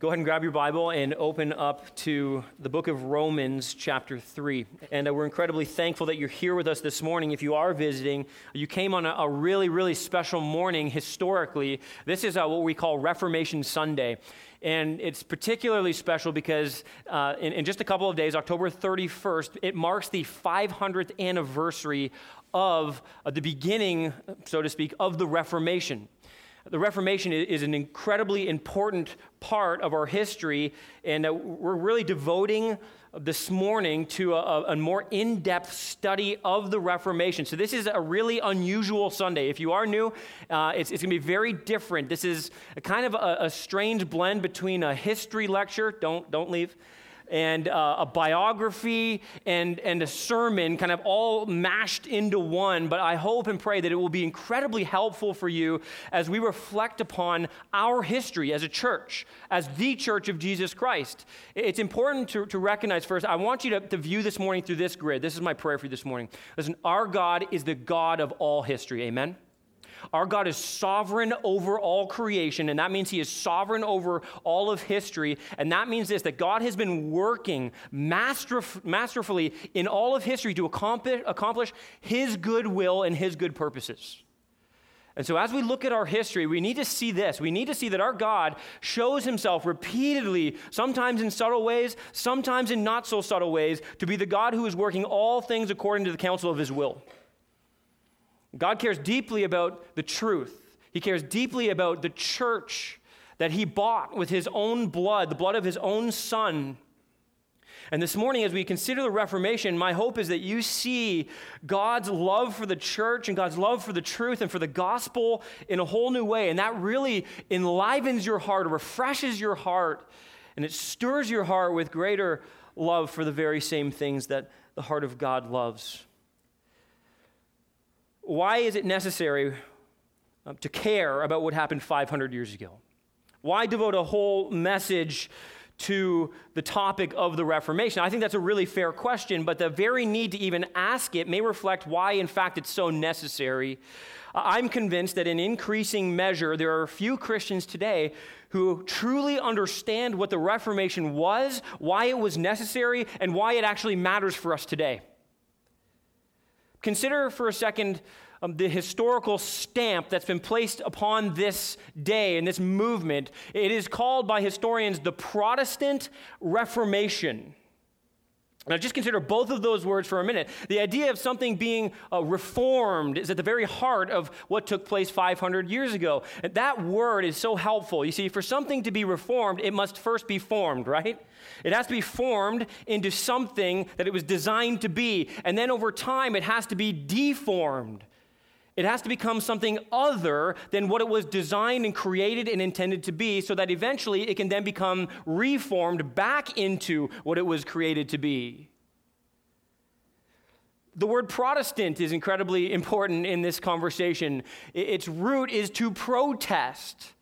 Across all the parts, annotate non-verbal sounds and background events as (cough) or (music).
Go ahead and grab your Bible and open up to the book of Romans, chapter 3. And uh, we're incredibly thankful that you're here with us this morning. If you are visiting, you came on a, really, really special morning historically. This is uh, what we call Reformation Sunday. And it's particularly special because uh, in, in just a couple of days, October 31st, it marks the 500th anniversary of uh, the beginning, so to speak, of the Reformation. The Reformation is an incredibly important part of our history, and uh, we're really devoting this morning to a, a more in depth study of the Reformation. So, this is a really unusual Sunday. If you are new, uh, it's, it's going to be very different. This is a kind of a, a strange blend between a history lecture, don't, don't leave, and uh, a biography and, and a sermon kind of all mashed into one. But I hope and pray that it will be incredibly helpful for you as we reflect upon our history as a church, as the church of Jesus Christ. It's important to, to recognize first, I want you to, to view this morning through this grid. This is my prayer for you this morning. Listen, our God is the God of all history. Amen? Our God is sovereign over all creation, and that means He is sovereign over all of history. And that means this that God has been working masterf- masterfully in all of history to accomplish, accomplish His good will and His good purposes. And so, as we look at our history, we need to see this. We need to see that our God shows himself repeatedly, sometimes in subtle ways, sometimes in not so subtle ways, to be the God who is working all things according to the counsel of his will. God cares deeply about the truth. He cares deeply about the church that he bought with his own blood, the blood of his own son. And this morning, as we consider the Reformation, my hope is that you see God's love for the church and God's love for the truth and for the gospel in a whole new way. And that really enlivens your heart, refreshes your heart, and it stirs your heart with greater love for the very same things that the heart of God loves. Why is it necessary um, to care about what happened 500 years ago? Why devote a whole message to the topic of the Reformation? I think that's a really fair question, but the very need to even ask it may reflect why, in fact, it's so necessary. I'm convinced that in increasing measure, there are few Christians today who truly understand what the Reformation was, why it was necessary, and why it actually matters for us today. Consider for a second um, the historical stamp that's been placed upon this day and this movement. It is called by historians the Protestant Reformation. Now, just consider both of those words for a minute. The idea of something being uh, reformed is at the very heart of what took place 500 years ago. And that word is so helpful. You see, for something to be reformed, it must first be formed, right? It has to be formed into something that it was designed to be. And then over time, it has to be deformed. It has to become something other than what it was designed and created and intended to be, so that eventually it can then become reformed back into what it was created to be. The word Protestant is incredibly important in this conversation. Its root is to protest.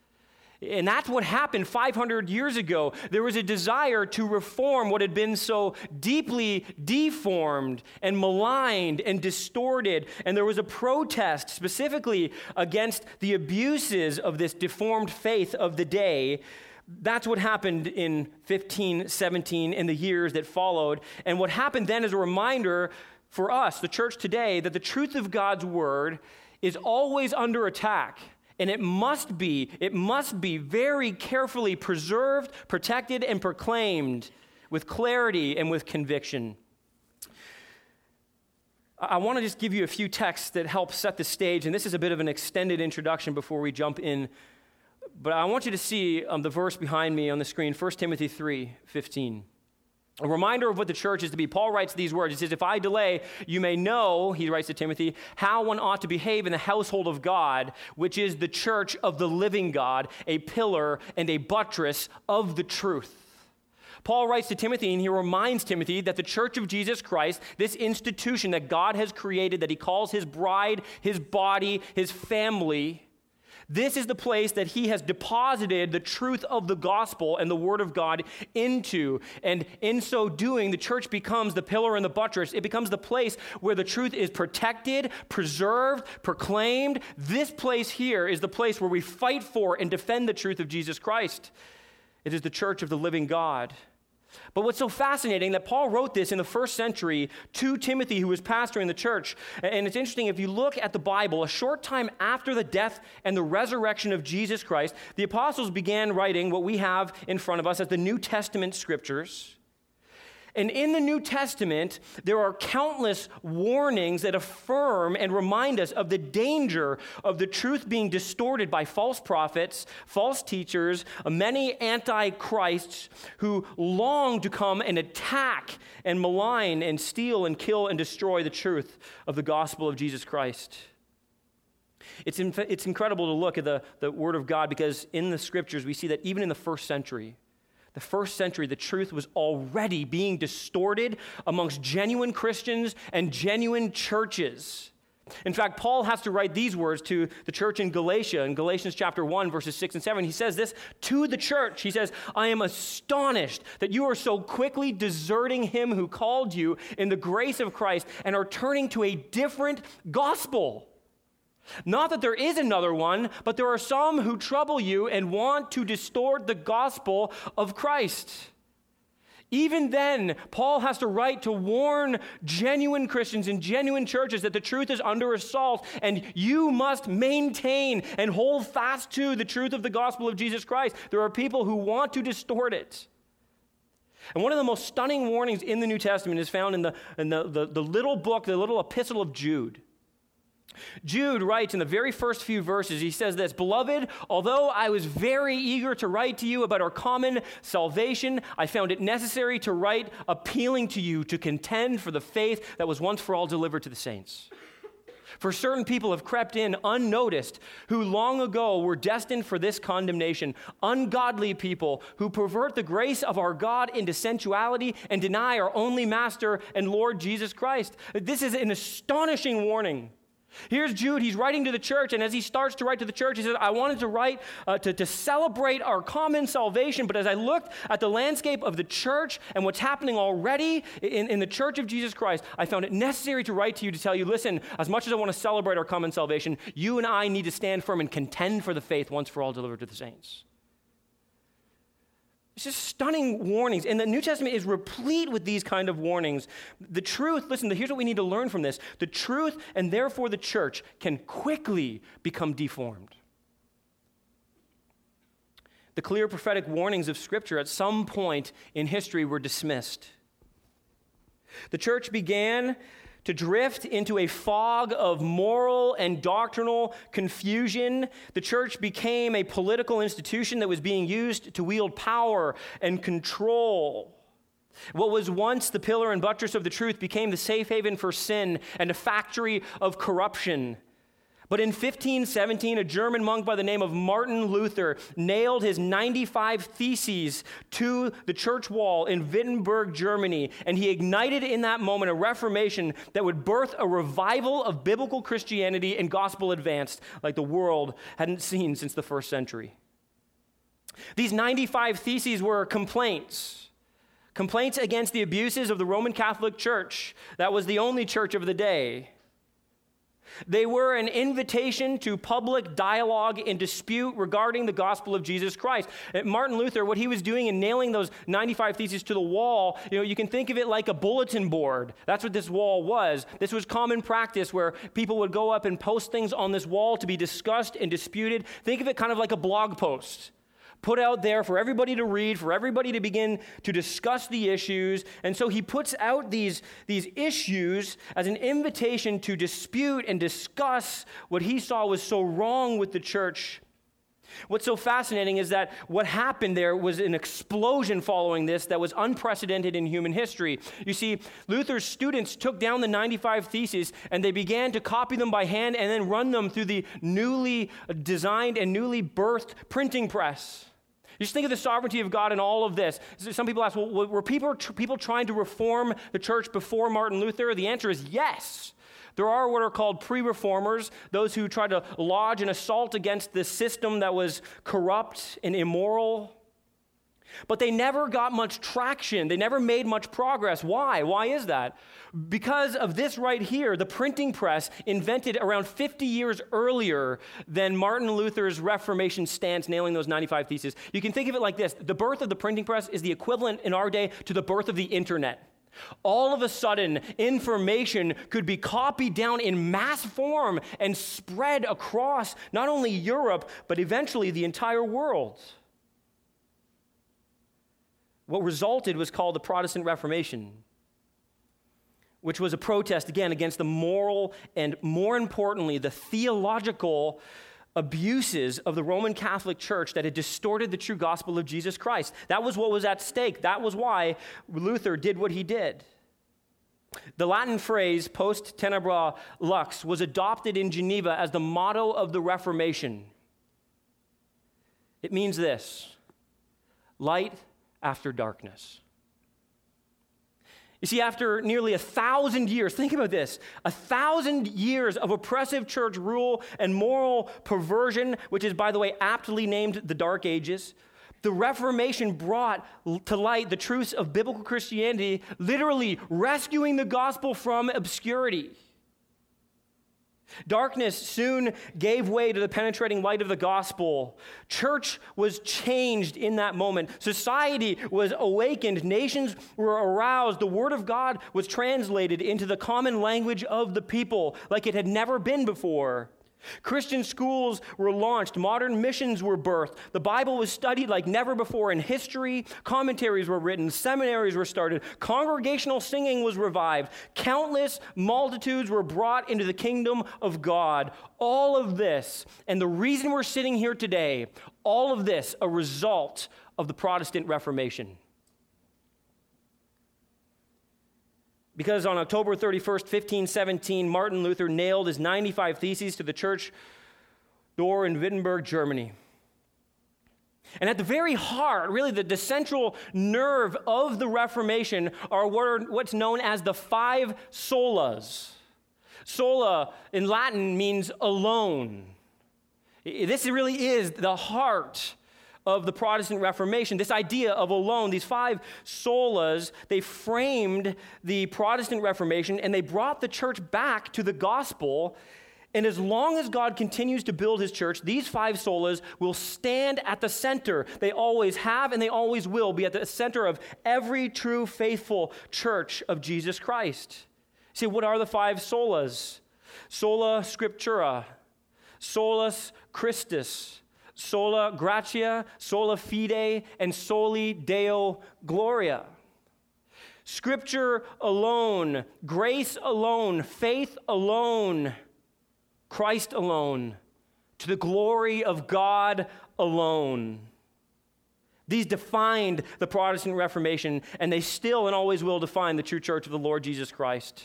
And that's what happened 500 years ago. There was a desire to reform what had been so deeply deformed and maligned and distorted. And there was a protest specifically against the abuses of this deformed faith of the day. That's what happened in 15, 17, and the years that followed. And what happened then is a reminder for us, the church today, that the truth of God's word is always under attack. And it must be, it must be very carefully preserved, protected, and proclaimed with clarity and with conviction. I want to just give you a few texts that help set the stage, and this is a bit of an extended introduction before we jump in. But I want you to see um, the verse behind me on the screen 1 Timothy 3 15. A reminder of what the church is to be. Paul writes these words. He says, If I delay, you may know, he writes to Timothy, how one ought to behave in the household of God, which is the church of the living God, a pillar and a buttress of the truth. Paul writes to Timothy and he reminds Timothy that the church of Jesus Christ, this institution that God has created, that he calls his bride, his body, his family, this is the place that he has deposited the truth of the gospel and the word of God into. And in so doing, the church becomes the pillar and the buttress. It becomes the place where the truth is protected, preserved, proclaimed. This place here is the place where we fight for and defend the truth of Jesus Christ. It is the church of the living God. But what's so fascinating that Paul wrote this in the first century to Timothy, who was pastoring the church. And it's interesting, if you look at the Bible, a short time after the death and the resurrection of Jesus Christ, the apostles began writing what we have in front of us as the New Testament scriptures. And in the New Testament, there are countless warnings that affirm and remind us of the danger of the truth being distorted by false prophets, false teachers, many antichrists who long to come and attack and malign and steal and kill and destroy the truth of the gospel of Jesus Christ. It's, it's incredible to look at the, the Word of God because in the scriptures we see that even in the first century, the first century, the truth was already being distorted amongst genuine Christians and genuine churches. In fact, Paul has to write these words to the church in Galatia, in Galatians chapter 1, verses 6 and 7. He says this to the church. He says, I am astonished that you are so quickly deserting him who called you in the grace of Christ and are turning to a different gospel not that there is another one, but there are some who trouble you and want to distort the gospel of Christ. Even then, Paul has to write to warn genuine Christians and genuine churches that the truth is under assault, and you must maintain and hold fast to the truth of the gospel of Jesus Christ. There are people who want to distort it. And one of the most stunning warnings in the New Testament is found in the, in the, the, the little book, the little epistle of Jude. Jude writes in the very first few verses, he says this Beloved, although I was very eager to write to you about our common salvation, I found it necessary to write appealing to you to contend for the faith that was once for all delivered to the saints. For certain people have crept in unnoticed, who long ago were destined for this condemnation. Ungodly people who pervert the grace of our God into sensuality and deny our only Master and Lord Jesus Christ. This is an astonishing warning. Here's Jude. He's writing to the church, and as he starts to write to the church, he says, I wanted to write uh, to, to celebrate our common salvation, but as I looked at the landscape of the church and what's happening already in, in the church of Jesus Christ, I found it necessary to write to you to tell you listen, as much as I want to celebrate our common salvation, you and I need to stand firm and contend for the faith once for all delivered to the saints. It's just stunning warnings. And the New Testament is replete with these kind of warnings. The truth, listen, here's what we need to learn from this the truth and therefore the church can quickly become deformed. The clear prophetic warnings of Scripture at some point in history were dismissed. The church began to drift into a fog of moral and doctrinal confusion. The church became a political institution that was being used to wield power and control. What was once the pillar and buttress of the truth became the safe haven for sin and a factory of corruption. But in 1517, a German monk by the name of Martin Luther nailed his 95 Theses to the church wall in Wittenberg, Germany, and he ignited in that moment a reformation that would birth a revival of biblical Christianity and gospel advance like the world hadn't seen since the first century. These 95 Theses were complaints. Complaints against the abuses of the Roman Catholic Church. That was the only church of the day. They were an invitation to public dialogue and dispute regarding the gospel of Jesus Christ. Martin Luther, what he was doing in nailing those 95 theses to the wall, you know, you can think of it like a bulletin board. That's what this wall was. This was common practice where people would go up and post things on this wall to be discussed and disputed. Think of it kind of like a blog post put out there for everybody to read, for everybody to begin to discuss the issues. And so he puts out these, these issues as an invitation to dispute and discuss what he saw was so wrong with the church. What's so fascinating is that what happened there was an explosion following this that was unprecedented in human history. You see, Luther's students took down the 95 Theses and they began to copy them by hand and then run them through the newly designed and newly birthed printing press. You just think of the sovereignty of God in all of this. Some people ask, well, were people, people trying to reform the church before Martin Luther? The answer is yes. There are what are called pre reformers, those who try to lodge an assault against the system that was corrupt and immoral. But they never got much traction. They never made much progress. Why? Why is that? Because of this right here, the printing press, invented around 50 years earlier than Martin Luther's Reformation stance, nailing those 95 theses. You can think of it like this the birth of the printing press is the equivalent in our day to the birth of the internet. All of a sudden, information could be copied down in mass form and spread across not only Europe, but eventually the entire world. What resulted was called the Protestant Reformation, which was a protest, again, against the moral and, more importantly, the theological abuses of the Roman Catholic Church that had distorted the true gospel of Jesus Christ. That was what was at stake. That was why Luther did what he did. The Latin phrase post tenebra lux was adopted in Geneva as the motto of the Reformation. It means this light after darkness. You see, after nearly a thousand years, think about this a thousand years of oppressive church rule and moral perversion, which is, by the way, aptly named the Dark Ages, the Reformation brought to light the truths of biblical Christianity, literally rescuing the gospel from obscurity. Darkness soon gave way to the penetrating light of the gospel. Church was changed in that moment. Society was awakened. Nations were aroused. The word of God was translated into the common language of the people like it had never been before. Christian schools were launched, modern missions were birthed, the Bible was studied like never before in history, commentaries were written, seminaries were started, congregational singing was revived, countless multitudes were brought into the kingdom of God. All of this, and the reason we're sitting here today, all of this a result of the Protestant Reformation. Because on October 31st, 1517, Martin Luther nailed his 95 Theses to the church door in Wittenberg, Germany. And at the very heart, really the, the central nerve of the Reformation are what are what's known as the five solas. Sola in Latin means alone. This really is the heart of the Protestant Reformation. This idea of alone, these five solas, they framed the Protestant Reformation and they brought the church back to the gospel. And as long as God continues to build his church, these five solas will stand at the center. They always have and they always will be at the center of every true faithful church of Jesus Christ. See, what are the five solas? Sola Scriptura, Solus Christus, sola gratia, sola fide, and soli deo gloria. Scripture alone, grace alone, faith alone, Christ alone, to the glory of God alone. These defined the Protestant Reformation, and they still and always will define the true church of the Lord Jesus Christ.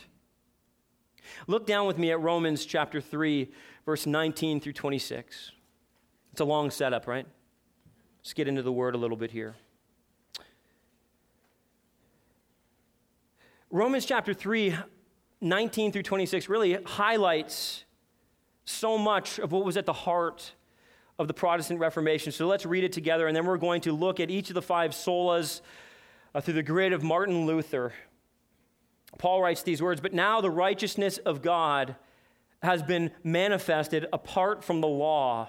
Look down with me at Romans chapter 3, verse 19 through 26. It's a long setup, right? Let's get into the word a little bit here. Romans chapter 3, 19 through 26, really highlights so much of what was at the heart of the Protestant Reformation. So let's read it together, and then we're going to look at each of the five solas uh, through the grid of Martin Luther. Paul writes these words But now the righteousness of God has been manifested apart from the law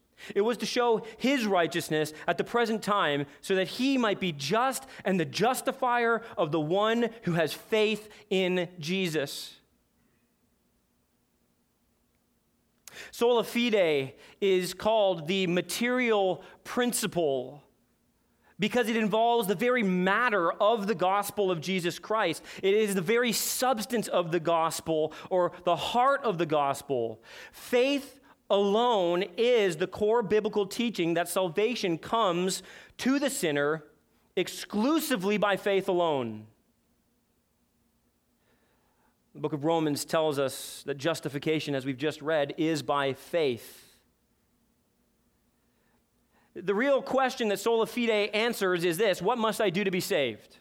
It was to show his righteousness at the present time so that he might be just and the justifier of the one who has faith in Jesus. Sola fide is called the material principle because it involves the very matter of the gospel of Jesus Christ. It is the very substance of the gospel or the heart of the gospel. Faith alone is the core biblical teaching that salvation comes to the sinner exclusively by faith alone. The book of Romans tells us that justification, as we've just read, is by faith. The real question that Sola Fide answers is this What must I do to be saved?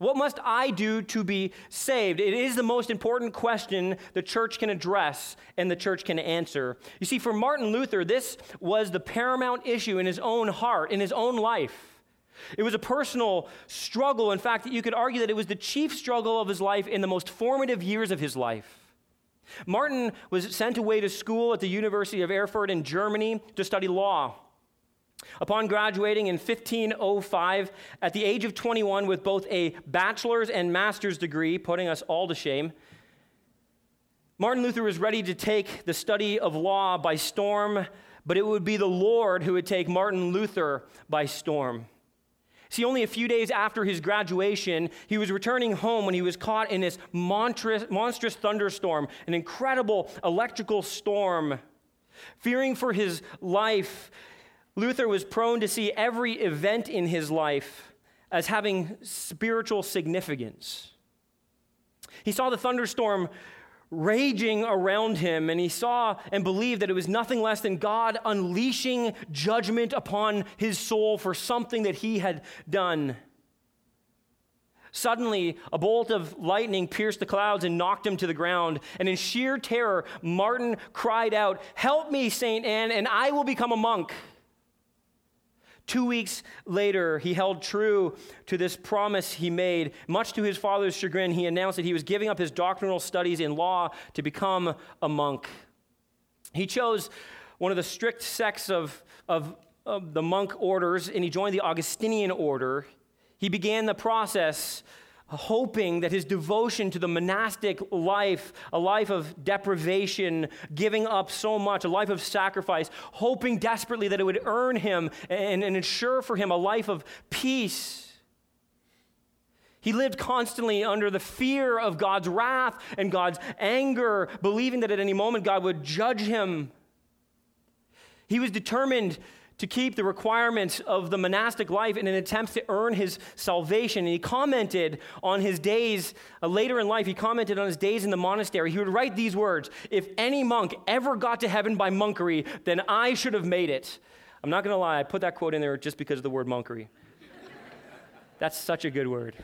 What must I do to be saved? It is the most important question the church can address and the church can answer. You see, for Martin Luther, this was the paramount issue in his own heart, in his own life. It was a personal struggle. In fact, you could argue that it was the chief struggle of his life in the most formative years of his life. Martin was sent away to school at the University of Erfurt in Germany to study law. Upon graduating in 1505, at the age of 21, with both a bachelor's and master's degree, putting us all to shame, Martin Luther was ready to take the study of law by storm, but it would be the Lord who would take Martin Luther by storm. See, only a few days after his graduation, he was returning home when he was caught in this monstrous, monstrous thunderstorm, an incredible electrical storm. Fearing for his life, Luther was prone to see every event in his life as having spiritual significance. He saw the thunderstorm raging around him, and he saw and believed that it was nothing less than God unleashing judgment upon his soul for something that he had done. Suddenly, a bolt of lightning pierced the clouds and knocked him to the ground. And in sheer terror, Martin cried out, Help me, St. Anne, and I will become a monk. Two weeks later, he held true to this promise he made. Much to his father's chagrin, he announced that he was giving up his doctrinal studies in law to become a monk. He chose one of the strict sects of, of, of the monk orders, and he joined the Augustinian order. He began the process hoping that his devotion to the monastic life, a life of deprivation, giving up so much, a life of sacrifice, hoping desperately that it would earn him and, and ensure for him a life of peace. He lived constantly under the fear of God's wrath and God's anger, believing that at any moment God would judge him. He was determined to keep the requirements of the monastic life in an attempt to earn his salvation. And he commented on his days uh, later in life, he commented on his days in the monastery. He would write these words If any monk ever got to heaven by monkery, then I should have made it. I'm not going to lie, I put that quote in there just because of the word monkery. That's such a good word.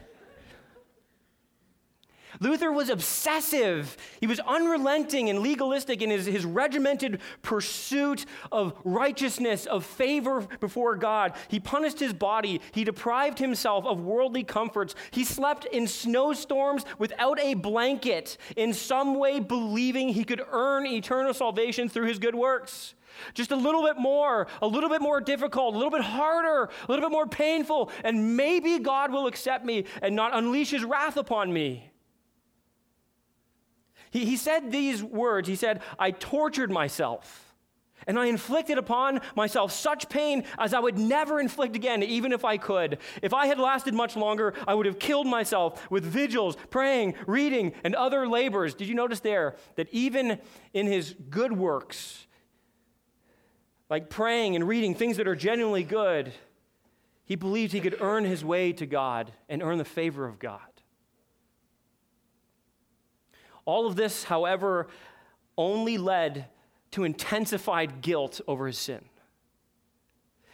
Luther was obsessive. He was unrelenting and legalistic in his, his regimented pursuit of righteousness, of favor before God. He punished his body. He deprived himself of worldly comforts. He slept in snowstorms without a blanket, in some way believing he could earn eternal salvation through his good works. Just a little bit more, a little bit more difficult, a little bit harder, a little bit more painful, and maybe God will accept me and not unleash his wrath upon me. He, he said these words He said, I tortured myself. And I inflicted upon myself such pain as I would never inflict again, even if I could. If I had lasted much longer, I would have killed myself with vigils, praying, reading, and other labors. Did you notice there that even in his good works, like praying and reading things that are genuinely good, he believed he could earn his way to God and earn the favor of God? All of this, however, only led to intensified guilt over his sin.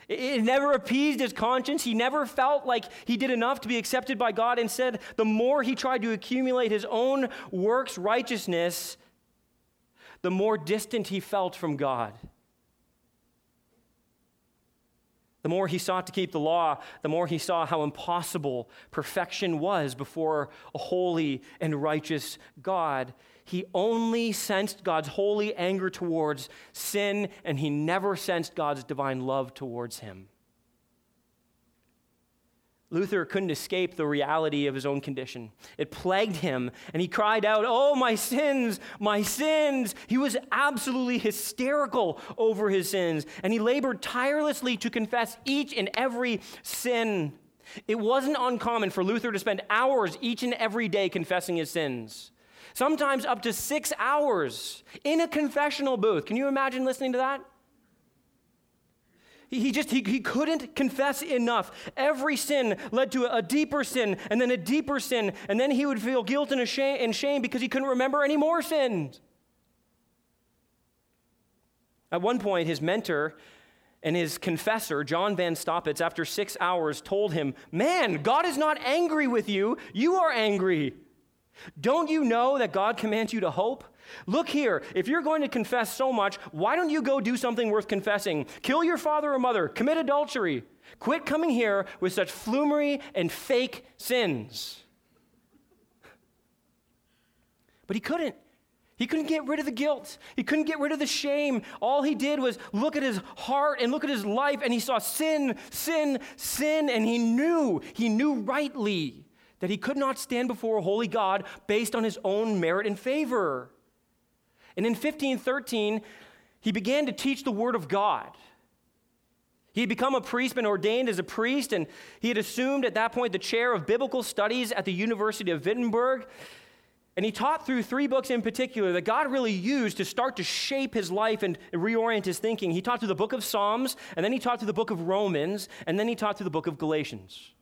It never appeased his conscience. He never felt like he did enough to be accepted by God. Instead, the more he tried to accumulate his own works righteousness, the more distant he felt from God. The more he sought to keep the law, the more he saw how impossible perfection was before a holy and righteous God. He only sensed God's holy anger towards sin, and he never sensed God's divine love towards him. Luther couldn't escape the reality of his own condition. It plagued him, and he cried out, Oh, my sins, my sins. He was absolutely hysterical over his sins, and he labored tirelessly to confess each and every sin. It wasn't uncommon for Luther to spend hours each and every day confessing his sins, sometimes up to six hours in a confessional booth. Can you imagine listening to that? He just he, he couldn't confess enough. Every sin led to a, deeper sin and then a deeper sin, and then he would feel guilt and shame, and shame because he couldn't remember any more sins. At one point, his mentor and his confessor, John von Staupitz, after six hours, told him, Man, God is not angry with you, you are angry. Don't you know that God commands you to hope? Look here, if you're going to confess so much, why don't you go do something worth confessing? Kill your father or mother, commit adultery. Quit coming here with such flumery and fake sins. But he couldn't. He couldn't get rid of the guilt. He couldn't get rid of the shame. All he did was look at his heart and look at his life, and he saw sin, sin, sin, and he knew, he knew rightly that he could not stand before a holy God based on his own merit and favor. And in 1513, he began to teach the Word of God. He had become a priest, been ordained as a priest, and he had assumed at that point the chair of biblical studies at the University of Wittenberg. And he taught through three books in particular that God really used to start to shape his life and reorient his thinking. He taught through the book of Psalms, and then he taught through the book of Romans, and then he taught through the book of Galatians.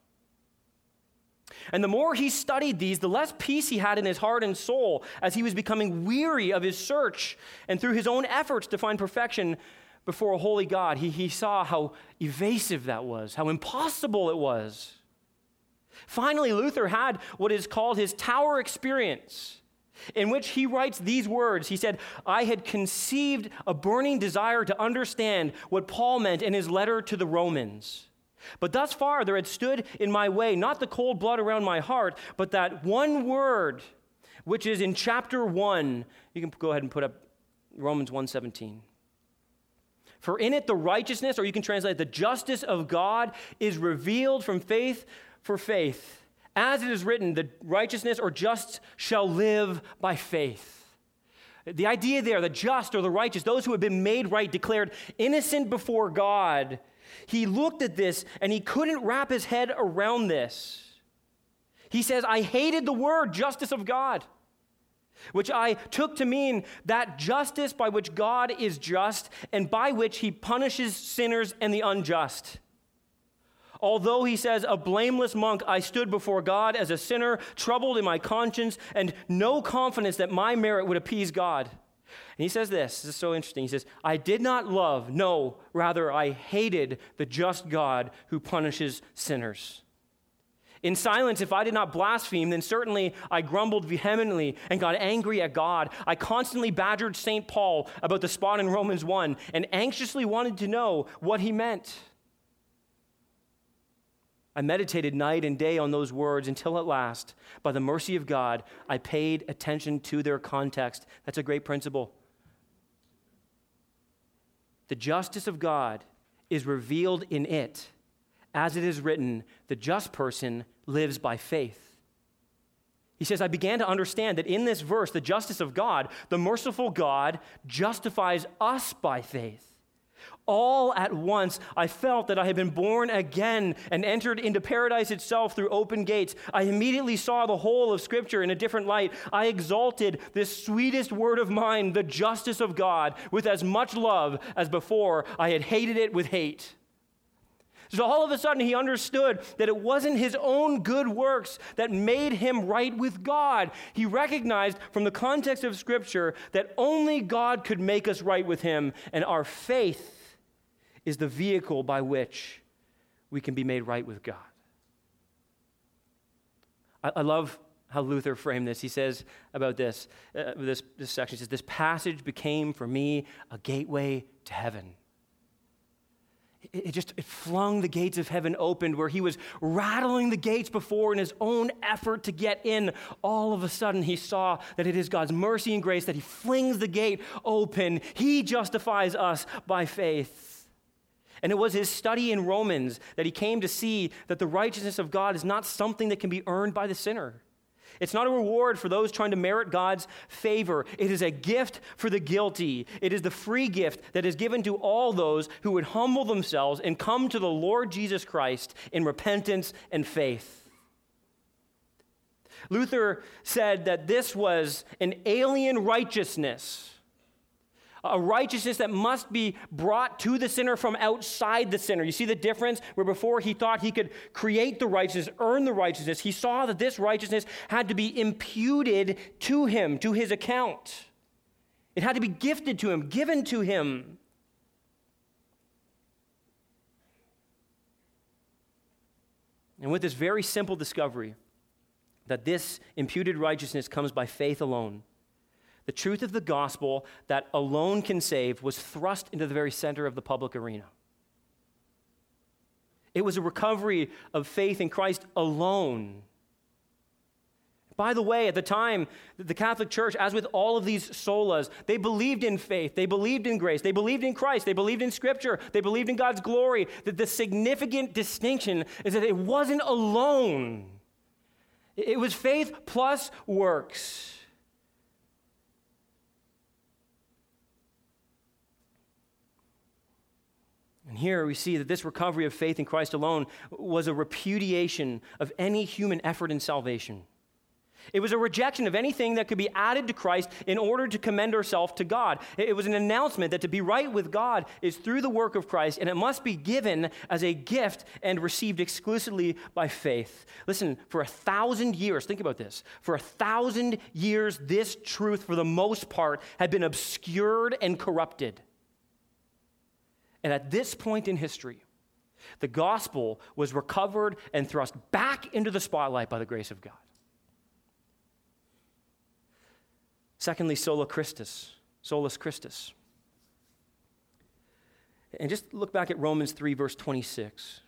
And the more he studied these, the less peace he had in his heart and soul as he was becoming weary of his search. And through his own efforts to find perfection before a holy God, he, he saw how evasive that was, how impossible it was. Finally, Luther had what is called his tower experience, in which he writes these words. He said, I had conceived a burning desire to understand what Paul meant in his letter to the Romans. But thus far there had stood in my way not the cold blood around my heart, but that one word which is in chapter 1. You can go ahead and put up Romans 1:17. For in it the righteousness or you can translate the justice of God is revealed from faith for faith. As it is written, the righteousness or just shall live by faith. The idea there, the just or the righteous, those who have been made right, declared innocent before God, he looked at this and he couldn't wrap his head around this. He says, I hated the word justice of God, which I took to mean that justice by which God is just and by which he punishes sinners and the unjust. Although he says, a blameless monk, I stood before God as a sinner, troubled in my conscience, and no confidence that my merit would appease God. And he says this, this is so interesting. He says, I did not love, no, rather I hated the just God who punishes sinners. In silence, if I did not blaspheme, then certainly I grumbled vehemently and got angry at God. I constantly badgered St. Paul about the spot in Romans 1 and anxiously wanted to know what he meant. I meditated night and day on those words until at last, by the mercy of God, I paid attention to their context. That's a great principle. The justice of God is revealed in it. As it is written, the just person lives by faith. He says, I began to understand that in this verse, the justice of God, the merciful God, justifies us by faith. All at once, I felt that I had been born again and entered into paradise itself through open gates. I immediately saw the whole of Scripture in a different light. I exalted this sweetest word of mine, the justice of God, with as much love as before I had hated it with hate. So all of a sudden, he understood that it wasn't his own good works that made him right with God. He recognized from the context of Scripture that only God could make us right with him, and our faith is the vehicle by which we can be made right with God. I, I love how Luther framed this. He says about this, uh, this, this section, he says, This passage became for me a gateway to heaven. It, just it flung the gates of heaven open where he was rattling the gates before in his own effort to get in. All of a sudden, he saw that it is God's mercy and grace that he flings the gate open. He justifies us by faith. And it was his study in Romans that he came to see that the righteousness of God is not something that can be earned by the sinner. It's not a reward for those trying to merit God's favor. It is a gift for the guilty. It is the free gift that is given to all those who would humble themselves and come to the Lord Jesus Christ in repentance and faith. Luther said that this was an alien righteousness a righteousness that must be brought to the sinner from outside the sinner. You see the difference? Where before he thought he could create the righteousness, earn the righteousness, he saw that this righteousness had to be imputed to him, to his account. It had to be gifted to him, given to him. And with this very simple discovery that this imputed righteousness comes by faith alone, the truth of the gospel that alone can save was thrust into the very center of the public arena. It was a recovery of faith in Christ alone. By the way, at the time, the Catholic Church, as with all of these solas, they believed in faith, they believed in grace, they believed in Christ, they believed in Scripture, they believed in God's glory. That the significant distinction is that it wasn't alone, it was faith plus works. And here we see that this recovery of faith in Christ alone was a repudiation of any human effort in salvation. It was a rejection of anything that could be added to Christ in order to commend ourselves to God. It was an announcement that to be right with God is through the work of Christ, and it must be given as a gift and received exclusively by faith. Listen, for a thousand years, think about this. For a thousand years, this truth, for the most part, had been obscured and corrupted. And at this point in history, the gospel was recovered and thrust back into the spotlight by the grace of God. Secondly, sola Christus, solus Christus. And just look back at Romans 3, verse 26.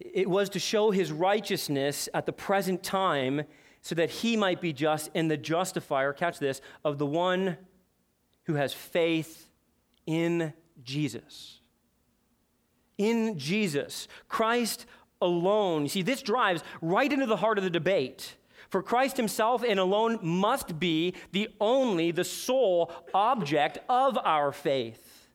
It was to show his righteousness at the present time so that he might be just and the justifier, catch this, of the one who has faith in Jesus. In Jesus. Christ alone. You see, this drives right into the heart of the debate. For Christ himself and alone must be the only, the sole object of our faith.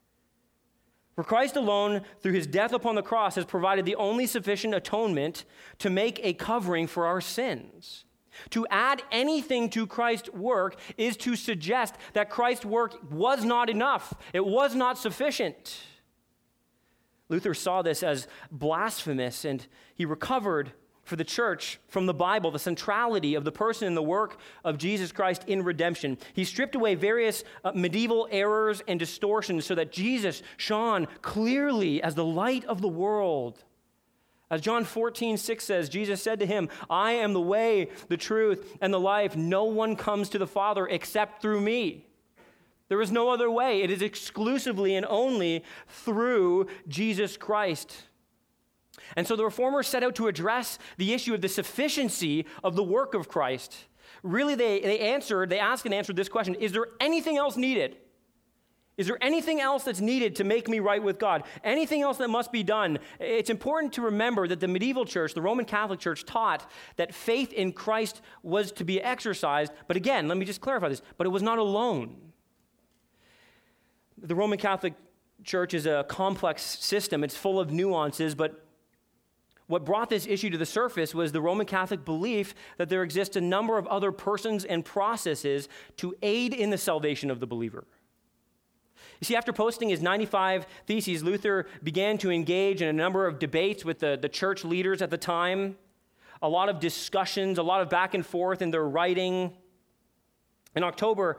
For Christ alone, through his death upon the cross, has provided the only sufficient atonement to make a covering for our sins. To add anything to Christ's work is to suggest that Christ's work was not enough, it was not sufficient. Luther saw this as blasphemous, and he recovered for the church from the Bible the centrality of the person and the work of Jesus Christ in redemption. He stripped away various uh, medieval errors and distortions so that Jesus shone clearly as the light of the world. As John 14, 6 says, Jesus said to him, I am the way, the truth, and the life. No one comes to the Father except through me. There is no other way. It is exclusively and only through Jesus Christ. And so the reformers set out to address the issue of the sufficiency of the work of Christ. Really, they, they answered, they asked and answered this question Is there anything else needed? Is there anything else that's needed to make me right with God? Anything else that must be done? It's important to remember that the medieval church, the Roman Catholic Church, taught that faith in Christ was to be exercised. But again, let me just clarify this, but it was not alone. The Roman Catholic Church is a complex system, it's full of nuances, but what brought this issue to the surface was the Roman Catholic belief that there exists a number of other persons and processes to aid in the salvation of the believer. You see, after posting his 95 Theses, Luther began to engage in a number of debates with the, the church leaders at the time, a lot of discussions, a lot of back and forth in their writing. In October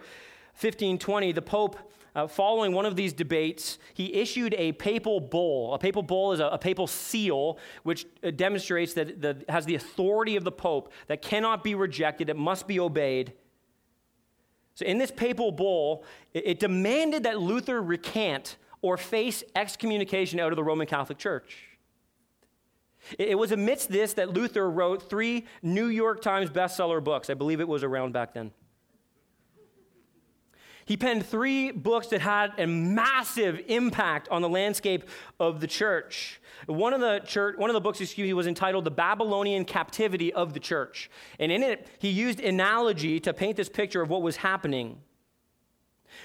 1520, the Pope, uh, following one of these debates, he issued a papal bull. A papal bull is a, a papal seal which uh, demonstrates that it has the authority of the Pope, that cannot be rejected, it must be obeyed. So, in this papal bull, it, demanded that Luther recant or face excommunication out of the Roman Catholic Church. It was amidst this that Luther wrote three New York Times bestseller books. I believe it was around back then. He penned three books that had a massive impact on the landscape of the church. One of the church, one of the books, excuse me, was entitled "The Babylonian Captivity of the Church," and in it he used analogy to paint this picture of what was happening.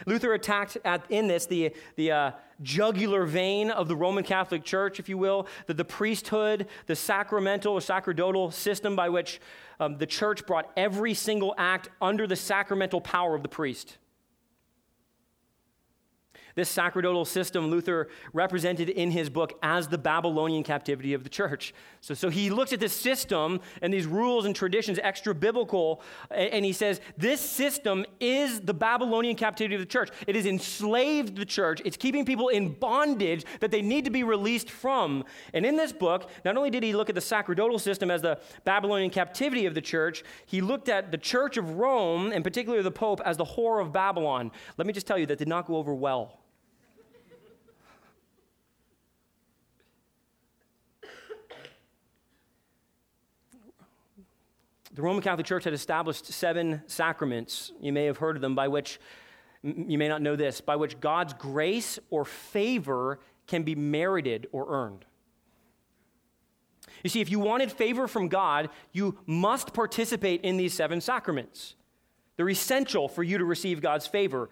Luther attacked at, in this the, the uh, jugular vein of the Roman Catholic Church, if you will, the, the priesthood, the sacramental or sacerdotal system by which um, the church brought every single act under the sacramental power of the priest. This sacerdotal system Luther represented in his book as the Babylonian captivity of the church. So, so he looks at this system and these rules and traditions, extra biblical, and he says, This system is the Babylonian captivity of the church. It has enslaved the church, it's keeping people in bondage that they need to be released from. And in this book, not only did he look at the sacerdotal system as the Babylonian captivity of the church, he looked at the church of Rome, and particularly the Pope, as the whore of Babylon. Let me just tell you, that did not go over well. The Roman Catholic Church had established seven sacraments. You may have heard of them, by which, you may not know this, by which God's grace or favor can be merited or earned. You see, if you wanted favor from God, you must participate in these seven sacraments. They're essential for you to receive God's favor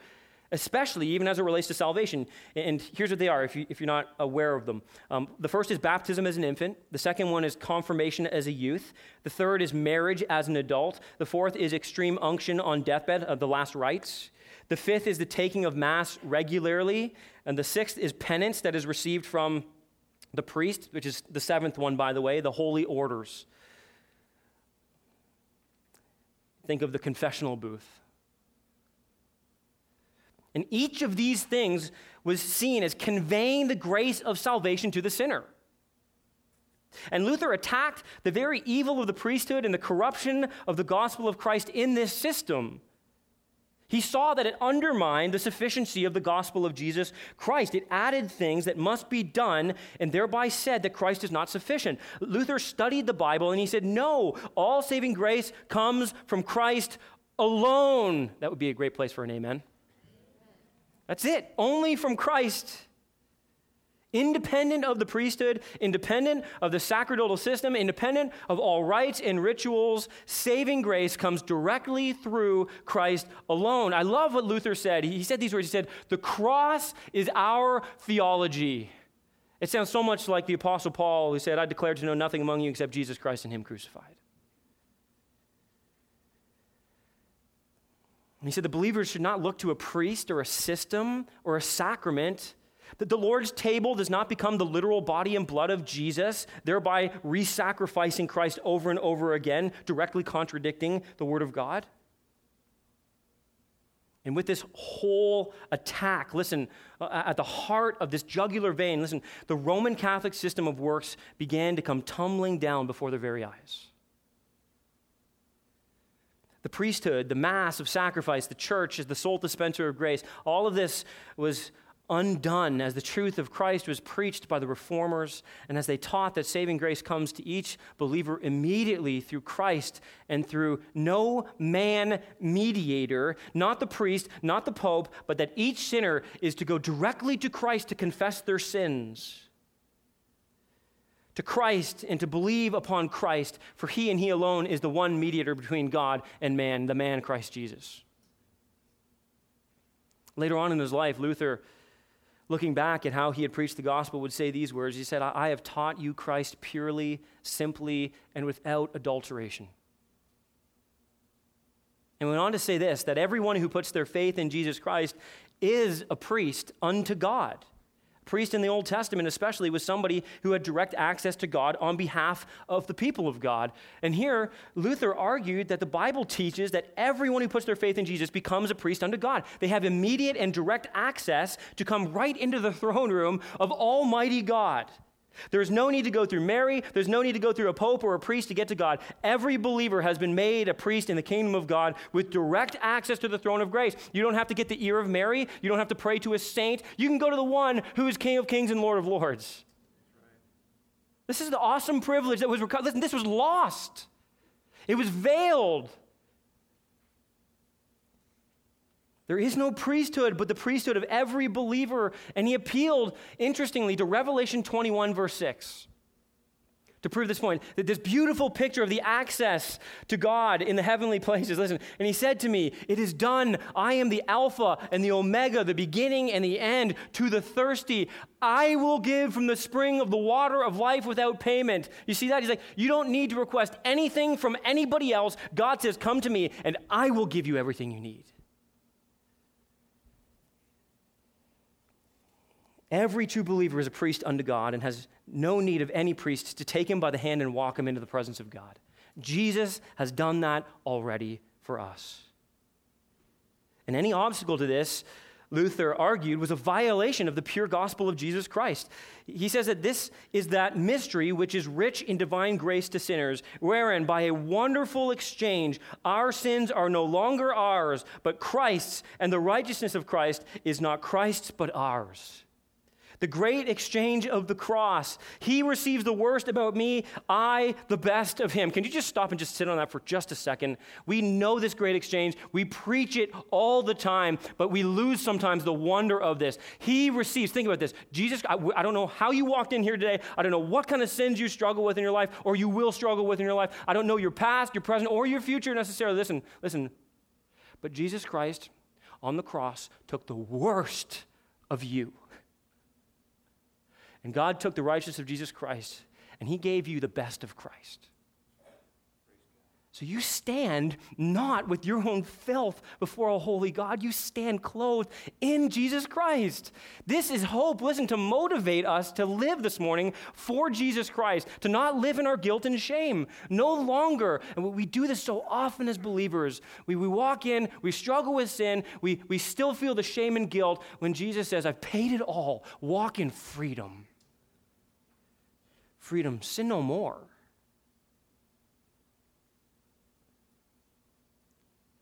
especially even as it relates to salvation. And here's what they are if, you, you're not aware of them. Um, the first is baptism as an infant, the second one is confirmation as a youth, the third is marriage as an adult, the fourth is extreme unction on deathbed of the last rites. The fifth is the taking of Mass regularly. And the sixth is penance that is received from the priest, which is the seventh one, by the way, the holy orders. Think of the confessional booth. And each of these things was seen as conveying the grace of salvation to the sinner. And Luther attacked the very evil of the priesthood and the corruption of the gospel of Christ in this system. He saw that it undermined the sufficiency of the gospel of Jesus Christ. It added things that must be done and thereby said that Christ is not sufficient. Luther studied the Bible and he said, No, all saving grace comes from Christ alone. That would be a great place for an amen. That's it, only from Christ. Independent of the priesthood, independent of the sacerdotal system, independent of all rites and rituals, saving grace comes directly through Christ alone. I love what Luther said. He said these words He said, The cross is our theology. It sounds so much like the Apostle Paul who said, I declare to know nothing among you except Jesus Christ and Him crucified. He said the believers should not look to a priest or a system or a sacrament. That the Lord's table does not become the literal body and blood of Jesus, thereby re sacrificing Christ over and over again, directly contradicting the Word of God. And with this whole attack, listen, uh, at the heart of this jugular vein, listen, the Roman Catholic system of works began to come tumbling down before their very eyes the priesthood, the mass of sacrifice, the church as the sole dispenser of grace, all of this was undone as the truth of Christ was preached by the reformers and as they taught that saving grace comes to each believer immediately through Christ and through no man mediator, not the priest, not the pope, but that each sinner is to go directly to Christ to confess their sins to Christ and to believe upon Christ, for he and he alone is the one mediator between God and man, the man Christ Jesus. Later on in his life, Luther, looking back at how he had preached the gospel, would say these words He said, I have taught you Christ purely, simply, and without adulteration. And went on to say this that everyone who puts their faith in Jesus Christ is a priest unto God priest in the Old Testament, especially, was somebody who had direct access to God on behalf of the people of God. And here, Luther argued that the Bible teaches that everyone who puts their faith in Jesus becomes a priest unto God. They have immediate and direct access to come right into the throne room of Almighty God. There's no need to go through Mary. There's no need to go through a pope or a priest to get to God. Every believer has been made a priest in the kingdom of God with direct access to the throne of grace. You don't have to get the ear of Mary. You don't have to pray to a saint. You can go to the one who is King of kings and Lord of lords. This is the awesome privilege that was Listen, this was lost. It was veiled. There is no priesthood, but the priesthood of every believer. And he appealed, interestingly, to Revelation 21, verse 6 to prove this point that this beautiful picture of the access to God in the heavenly places. Listen, and he said to me, It is done. I am the Alpha and the Omega, the beginning and the end. To the thirsty, I will give from the spring of the water of life without payment. You see that? He's like, You don't need to request anything from anybody else. God says, Come to me, and I will give you everything you need. Every true believer is a priest unto God and has no need of any priest to take him by the hand and walk him into the presence of God. Jesus has done that already for us. And any obstacle to this Luther argued, was a violation of the pure gospel of Jesus Christ. He says that this is that mystery which is rich in divine grace to sinners, wherein by a wonderful exchange our sins are no longer ours, but Christ's, and the righteousness of Christ is not Christ's, but ours the great exchange of the cross. He receives the worst about me, I the best of him. Can you just stop and just sit on that for just a second? We know this great exchange. We preach it all the time, but we lose sometimes the wonder of this. He receives, think about this. Jesus, I, I don't know how you walked in here today. I don't know what kind of sins you struggle with in your life or you will struggle with in your life. I don't know your past, your present, or your future necessarily. Listen, listen. But Jesus Christ on the cross took the worst of you and God took the righteousness of Jesus Christ and he gave you the best of Christ. So you stand not with your own filth before a holy God. You stand clothed in Jesus Christ. This is hope, listen, to motivate us to live this morning for Jesus Christ, to not live in our guilt and shame. No longer, and we do this so often as believers, we, we walk in, we struggle with sin, we, we still feel the shame and guilt when Jesus says, I've paid it all. Walk in freedom freedom, sin no more.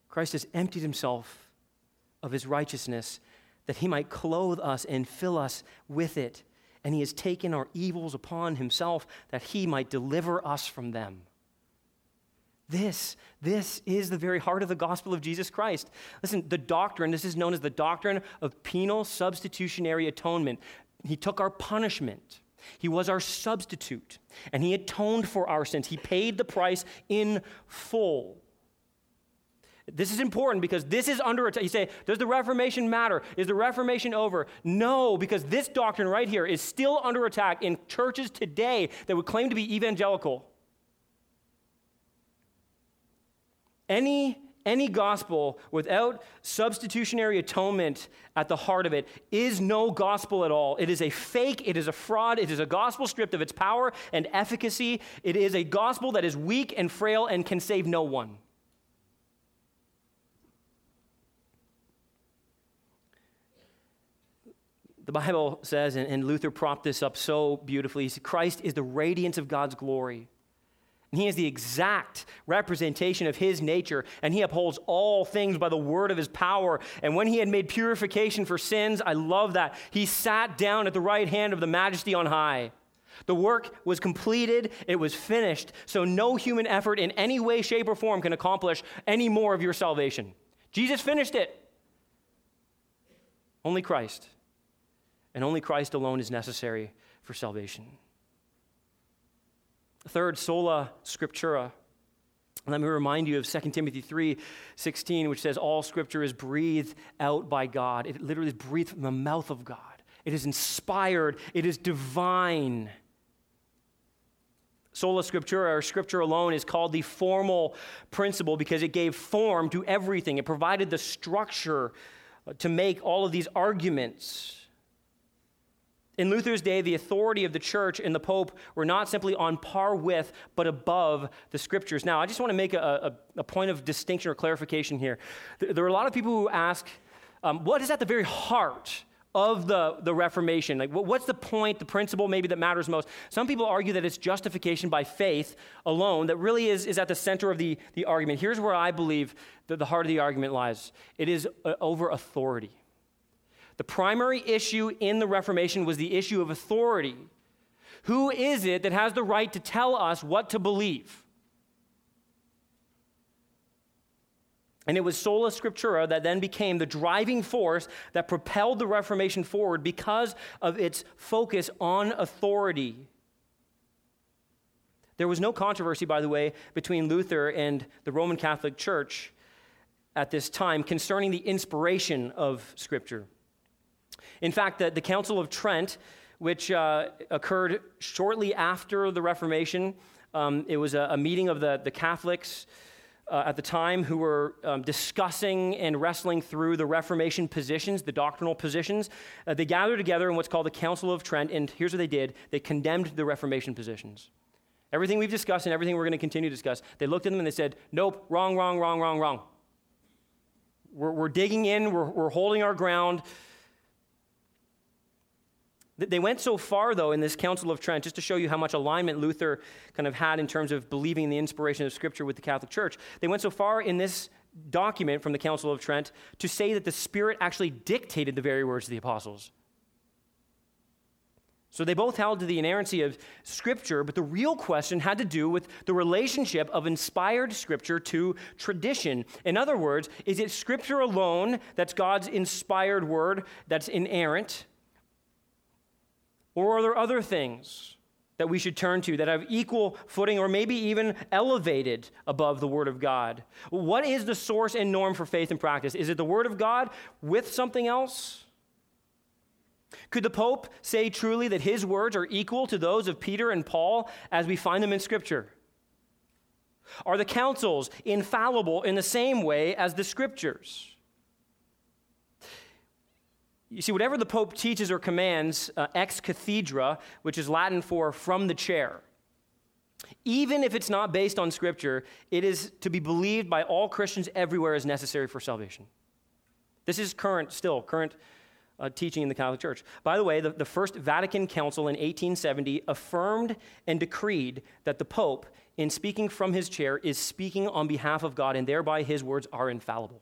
Christ has emptied himself of his righteousness that he might clothe us and fill us with it. And he has taken our evils upon himself that he might deliver us from them. This, this is the very heart of the gospel of Jesus Christ. Listen, the doctrine, this is known as the doctrine of penal substitutionary atonement. He took our punishment. He was our substitute, and He atoned for our sins. He paid the price in full. This is important because this is under attack. You say, does the Reformation matter? Is the Reformation over? No, because this doctrine right here is still under attack in churches today that would claim to be evangelical. Any any gospel without substitutionary atonement at the heart of it is no gospel at all. It is a fake, it is a fraud, it is a gospel stripped of its power and efficacy. It is a gospel that is weak and frail and can save no one. The Bible says, and Luther propped this up so beautifully, he said, Christ is the radiance of God's glory he is the exact representation of his nature, and he upholds all things by the word of his power. And when he had made purification for sins, I love that, he sat down at the right hand of the majesty on high. The work was completed, it was finished, so no human effort in any way, shape, or form can accomplish any more of your salvation. Jesus finished it. Only Christ, and only Christ alone is necessary for salvation. Third, sola scriptura. Let me remind you of 2 Timothy 3 16, which says, All scripture is breathed out by God. It literally is breathed from the mouth of God. It is inspired, it is divine. Sola Scriptura, or Scripture alone, is called the formal principle because it gave form to everything. It provided the structure to make all of these arguments. In Luther's day, the authority of the church and the pope were not simply on par with, but above the scriptures. Now, I just want to make a, a, a point of distinction or clarification here. There are a lot of people who ask, um, what is at the very heart of the, the Reformation? Like, what's the point, the principle maybe that matters most? Some people argue that it's justification by faith alone that really is, is at the center of the, the argument. Here's where I believe that the heart of the argument lies it is uh, over authority. The primary issue in the Reformation was the issue of authority. Who is it that has the right to tell us what to believe? And it was sola scriptura that then became the driving force that propelled the Reformation forward because of its focus on authority. There was no controversy, by the way, between Luther and the Roman Catholic Church at this time concerning the inspiration of Scripture. In fact, the, the Council of Trent, which uh, occurred shortly after the Reformation, um, it was a, a, meeting of the, the Catholics uh, at the time who were um, discussing and wrestling through the Reformation positions, the doctrinal positions. Uh, they gathered together in what's called the Council of Trent, and here's what they did they condemned the Reformation positions. Everything we've discussed and everything we're going to continue to discuss, they looked at them and they said, Nope, wrong, wrong, wrong, wrong, wrong. We're, we're digging in, we're, we're holding our ground. They went so far, though, in this Council of Trent, just to show you how much alignment Luther kind of had in terms of believing in the inspiration of Scripture with the Catholic Church. They went so far in this document from the Council of Trent to say that the Spirit actually dictated the very words of the apostles. So they both held to the inerrancy of Scripture, but the real question had to do with the relationship of inspired Scripture to tradition. In other words, is it Scripture alone that's God's inspired word that's inerrant? Or are there other things that we should turn to that have equal footing or maybe even elevated above the Word of God? What is the source and norm for faith and practice? Is it the Word of God with something else? Could the Pope say truly that his words are equal to those of Peter and Paul as we find them in Scripture? Are the councils infallible in the same way as the Scriptures? You see, whatever the Pope teaches or commands, uh, ex cathedra, which is Latin for from the chair, even if it's not based on Scripture, it is to be believed by all Christians everywhere as necessary for salvation. This is current, still, current uh, teaching in the Catholic Church. By the way, the, the First Vatican Council in 1870 affirmed and decreed that the Pope, in speaking from his chair, is speaking on behalf of God, and thereby his words are infallible.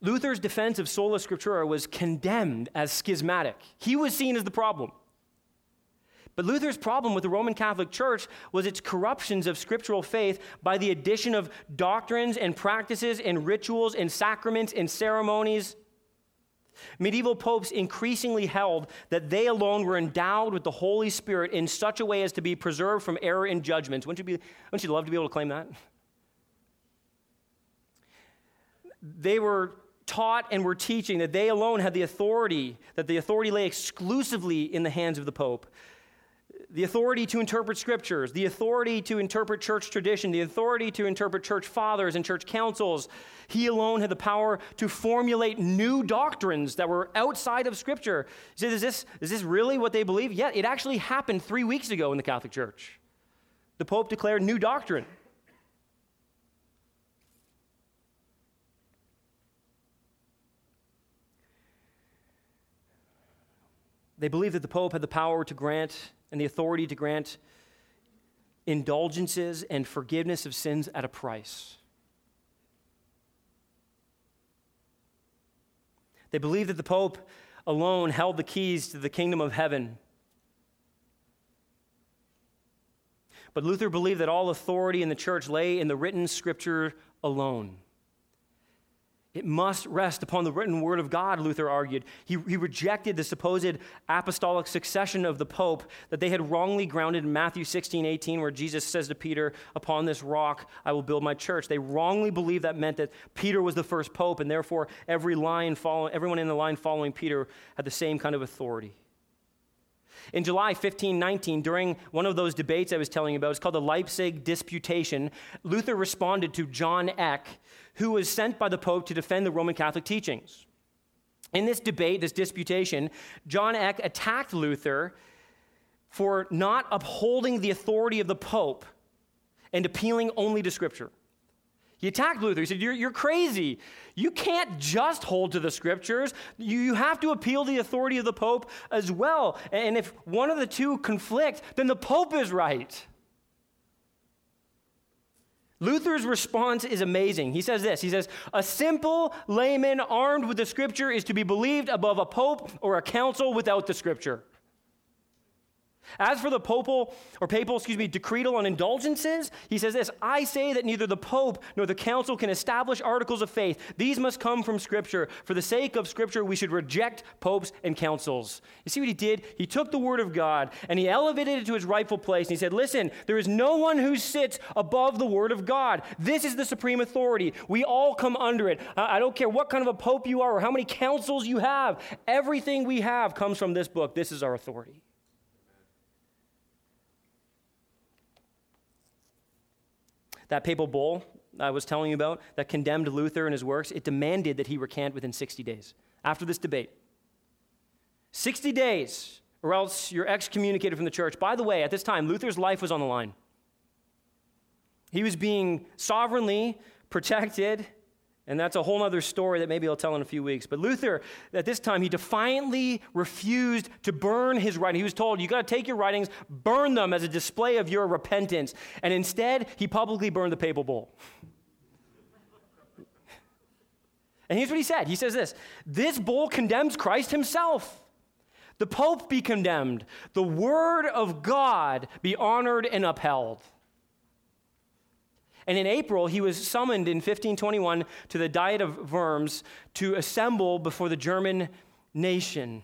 Luther's defense of sola scriptura was condemned as schismatic. He was seen as the problem. But Luther's problem with the Roman Catholic Church was its corruptions of scriptural faith by the addition of doctrines and practices and rituals and sacraments and ceremonies. Medieval popes increasingly held that they alone were endowed with the Holy Spirit in such a way as to be preserved from error and judgments. Wouldn't you, be, wouldn't you love to be able to claim that? They were taught and were teaching that they alone had the authority, that the authority lay exclusively in the hands of the Pope. The authority to interpret scriptures, the authority to interpret church tradition, the authority to interpret church fathers and church councils. He alone had the power to formulate new doctrines that were outside of scripture. You say, is this, is this really what they believe? Yeah, it actually happened three weeks ago in the Catholic Church. The Pope declared new doctrine. They believed that the Pope had the power to grant and the authority to grant indulgences and forgiveness of sins at a price. They believed that the Pope alone held the keys to the kingdom of heaven. But Luther believed that all authority in the church lay in the written scripture alone. It must rest upon the written word of God, Luther argued. He, he rejected the supposed apostolic succession of the Pope that they had wrongly grounded in Matthew 16, 18, where Jesus says to Peter, Upon this rock I will build my church. They wrongly believed that meant that Peter was the first Pope, and therefore every line follow, everyone in the line following Peter had the same kind of authority. In July 1519, during one of those debates I was telling you about, it's called the Leipzig Disputation, Luther responded to John Eck, who was sent by the Pope to defend the Roman Catholic teachings. In this debate, this disputation, John Eck attacked Luther for not upholding the authority of the Pope and appealing only to Scripture. He attacked Luther. He said, You're, you're crazy. You can't just hold to the scriptures. You, you have to appeal the authority of the Pope as well. And if one of the two conflict, then the Pope is right. Luther's response is amazing. He says this He says, A simple layman armed with the scripture is to be believed above a pope or a council without the scripture. As for the papal or papal, excuse me, decretal on indulgences, he says this, I say that neither the pope nor the council can establish articles of faith. These must come from scripture. For the sake of scripture, we should reject popes and councils. You see what he did? He took the word of God and he elevated it to its rightful place and he said, "Listen, there is no one who sits above the word of God. This is the supreme authority. We all come under it. I don't care what kind of a pope you are or how many councils you have. Everything we have comes from this book. This is our authority." That papal bull I was telling you about that condemned Luther and his works, it demanded that he recant within 60 days after this debate. 60 days, or else you're excommunicated from the church. By the way, at this time, Luther's life was on the line. He was being sovereignly protected, and that's a whole other story that maybe I'll tell in a few weeks. But Luther, at this time, he defiantly refused to burn his writings. He was told, You got to take your writings, burn them as a display of your repentance. And instead, he publicly burned the papal bull. And here's what he said He says this This bull condemns Christ himself. The Pope be condemned. The Word of God be honored and upheld. And in April, he was summoned in 1521 to the Diet of Worms to assemble before the German nation.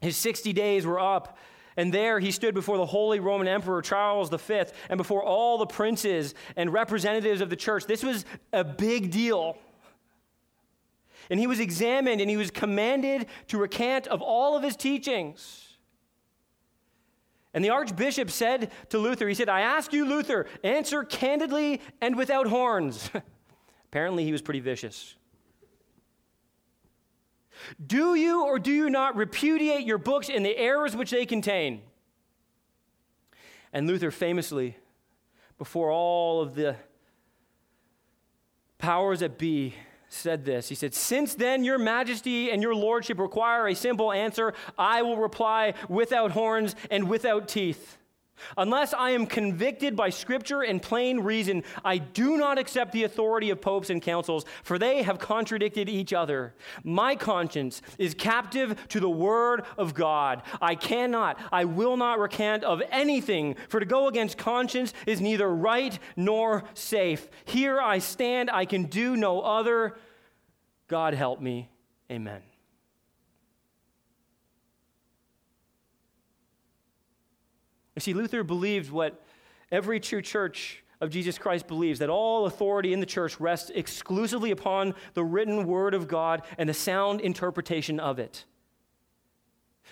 His 60 days were up, and there he stood before the Holy Roman Emperor Charles V and before all the princes and representatives of the church. This was a big deal. And he was examined and he was commanded to recant of all of his teachings. And the archbishop said to Luther, he said, I ask you, Luther, answer candidly and without horns. (laughs) Apparently, he was pretty vicious. Do you or do you not repudiate your books and the errors which they contain? And Luther famously, before all of the powers that be, said this. He said, Since then your majesty and your lordship require a simple answer, I will reply without horns and without teeth. Unless I am convicted by scripture and plain reason, I do not accept the authority of popes and councils, for they have contradicted each other. My conscience is captive to the word of God. I cannot, I will not recant of anything, for to go against conscience is neither right nor safe. Here I stand, I can do no other. God help me. Amen. You see, Luther believed what every true church of Jesus Christ believes that all authority in the church rests exclusively upon the written word of God and the sound interpretation of it.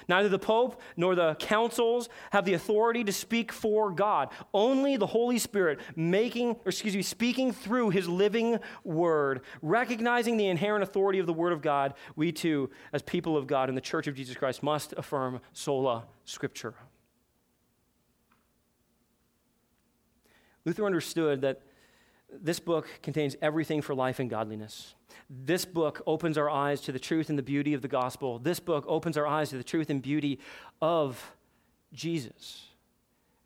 Neither the Pope nor the councils have the authority to speak for God. Only the Holy Spirit making, or excuse me, speaking through his living word, recognizing the inherent authority of the word of God, we too, as people of God in the church of Jesus Christ, must affirm sola scriptura. Luther understood that this book contains everything for life and godliness. This book opens our eyes to the truth and the beauty of the gospel. This book opens our eyes to the truth and beauty of Jesus.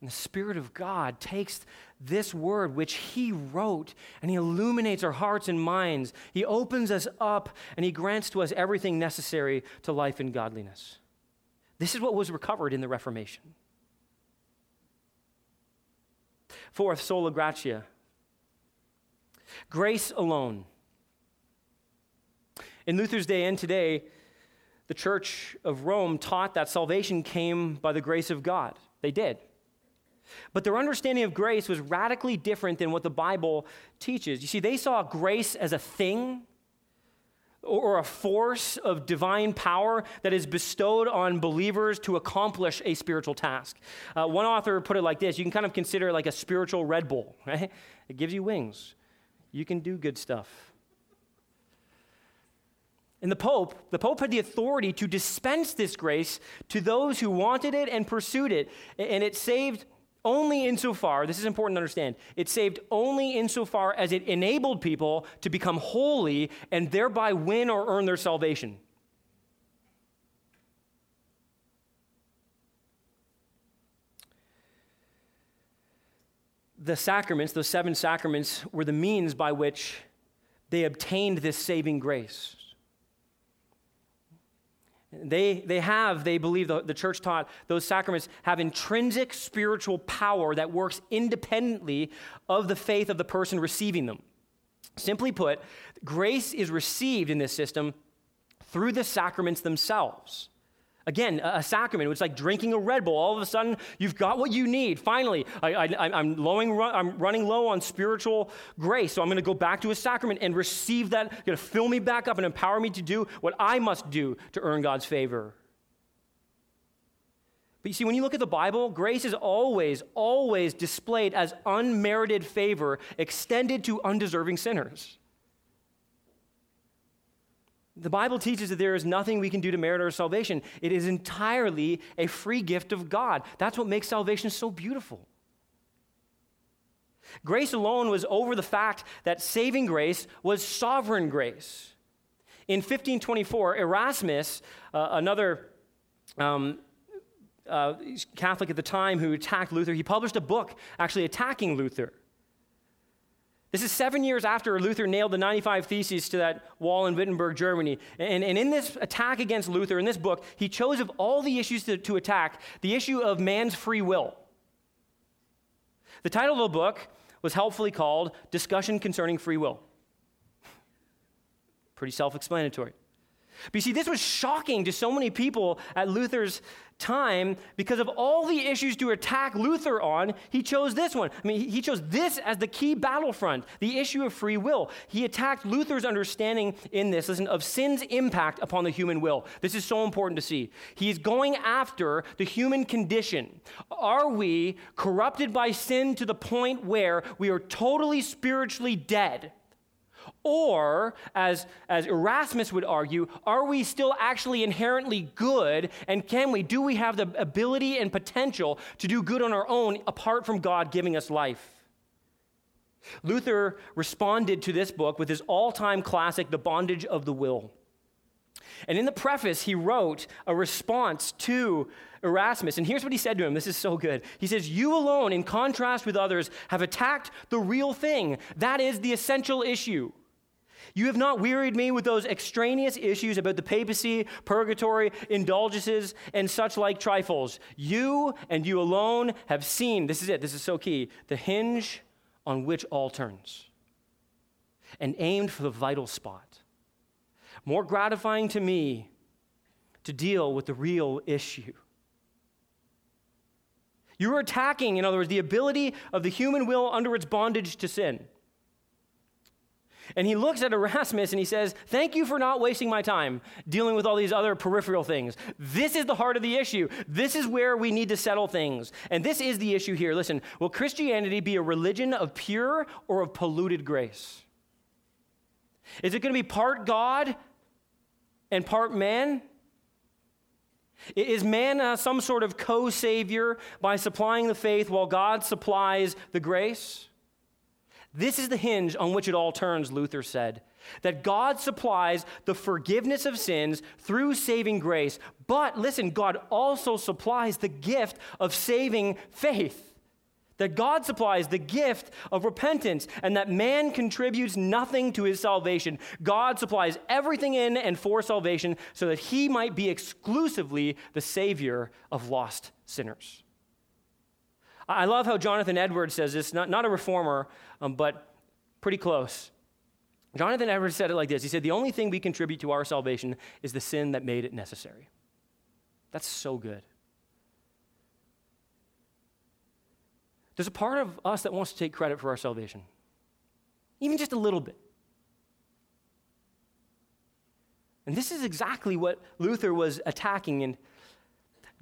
And the Spirit of God takes this word, which He wrote, and He illuminates our hearts and minds. He opens us up, and He grants to us everything necessary to life and godliness. This is what was recovered in the Reformation. Fourth, sola gratia. Grace alone. In Luther's day and today, the Church of Rome taught that salvation came by the grace of God. They did. But their understanding of grace was radically different than what the Bible teaches. You see, they saw grace as a thing or a force of divine power that is bestowed on believers to accomplish a spiritual task. Uh, one author put it like this you can kind of consider it like a spiritual Red Bull, (laughs) right? It gives you wings. You can do good stuff. And the Pope, the Pope had the authority to dispense this grace to those who wanted it and pursued it. And it saved only insofar, this is important to understand, it saved only insofar as it enabled people to become holy and thereby win or earn their salvation. The sacraments, those seven sacraments, were the means by which they obtained this saving grace. They, they have, they believe, the, the church taught, those sacraments have intrinsic spiritual power that works independently of the faith of the person receiving them. Simply put, grace is received in this system through the sacraments themselves. Again, a, sacrament, it's like drinking a Red Bull. All of a sudden, you've got what you need. Finally, I, am lowing, I'm running low on spiritual grace, so I'm going to go back to a sacrament and receive that. going to fill me back up and empower me to do what I must do to earn God's favor. But you see, when you look at the Bible, grace is always, always displayed as unmerited favor extended to undeserving sinners. The Bible teaches that there is nothing we can do to merit our salvation. It is entirely a free gift of God. That's what makes salvation so beautiful. Grace alone was over the fact that saving grace was sovereign grace. In 1524, Erasmus, uh, another um, uh, Catholic at the time who attacked Luther, he published a book actually attacking Luther. This is seven years after Luther nailed the 95 Theses to that wall in Wittenberg, Germany. And, and in this attack against Luther, in this book, he chose of all the issues to, to attack the issue of man's free will. The title of the book was helpfully called Discussion Concerning Free Will. Pretty self explanatory. But you see, this was shocking to so many people at Luther's time because of all the issues to attack Luther on, he chose this one. I mean, he chose this as the key battlefront, the issue of free will. He attacked Luther's understanding in this, listen, of sin's impact upon the human will. This is so important to see. He's going after the human condition. Are we corrupted by sin to the point where we are totally spiritually dead? Or, as, as Erasmus would argue, are we still actually inherently good? And can we, do we have the ability and potential to do good on our own apart from God giving us life? Luther responded to this book with his all time classic, The Bondage of the Will. And in the preface, he wrote a response to Erasmus. And here's what he said to him this is so good. He says, You alone, in contrast with others, have attacked the real thing. That is the essential issue. You have not wearied me with those extraneous issues about the papacy, purgatory, indulgences, and such like trifles. You and you alone have seen, this is it, this is so key, the hinge on which all turns, and aimed for the vital spot. More gratifying to me to deal with the real issue. You're attacking, in other words, the ability of the human will under its bondage to sin. And he looks at Erasmus and he says, Thank you for not wasting my time dealing with all these other peripheral things. This is the heart of the issue. This is where we need to settle things. And this is the issue here. Listen, will Christianity be a religion of pure or of polluted grace? Is it going to be part God and part man? Is man uh, some sort of co savior by supplying the faith while God supplies the grace? This is the hinge on which it all turns, Luther said. That God supplies the forgiveness of sins through saving grace. But listen, God also supplies the gift of saving faith. That God supplies the gift of repentance and that man contributes nothing to his salvation. God supplies everything in and for salvation so that he might be exclusively the Savior of lost sinners. I love how Jonathan Edwards says this, not, not a reformer, um, but pretty close. Jonathan Edwards said it like this He said, The only thing we contribute to our salvation is the sin that made it necessary. That's so good. There's a part of us that wants to take credit for our salvation, even just a little bit. And this is exactly what Luther was attacking. And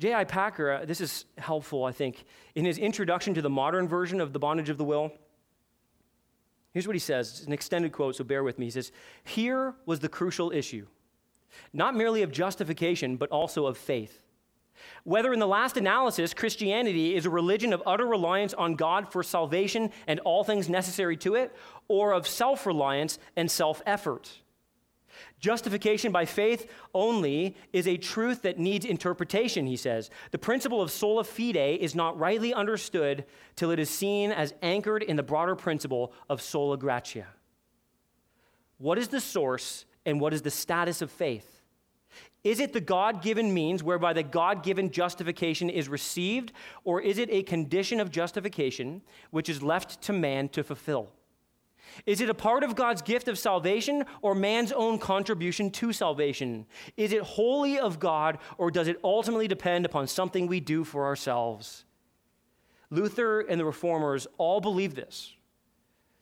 J.I. Packer, uh, this is helpful, I think, in his introduction to the modern version of The Bondage of the Will. Here's what he says. It's an extended quote, so bear with me. He says, Here was the crucial issue, not merely of justification, but also of faith. Whether in the last analysis, Christianity is a religion of utter reliance on God for salvation and all things necessary to it, or of self reliance and self effort. Justification by faith only is a truth that needs interpretation, he says. The principle of sola fide is not rightly understood till it is seen as anchored in the broader principle of sola gratia. What is the source and what is the status of faith? Is it the God given means whereby the God given justification is received, or is it a condition of justification which is left to man to fulfill? Is it a part of God's gift of salvation or man's own contribution to salvation? Is it wholly of God or does it ultimately depend upon something we do for ourselves? Luther and the reformers all believe this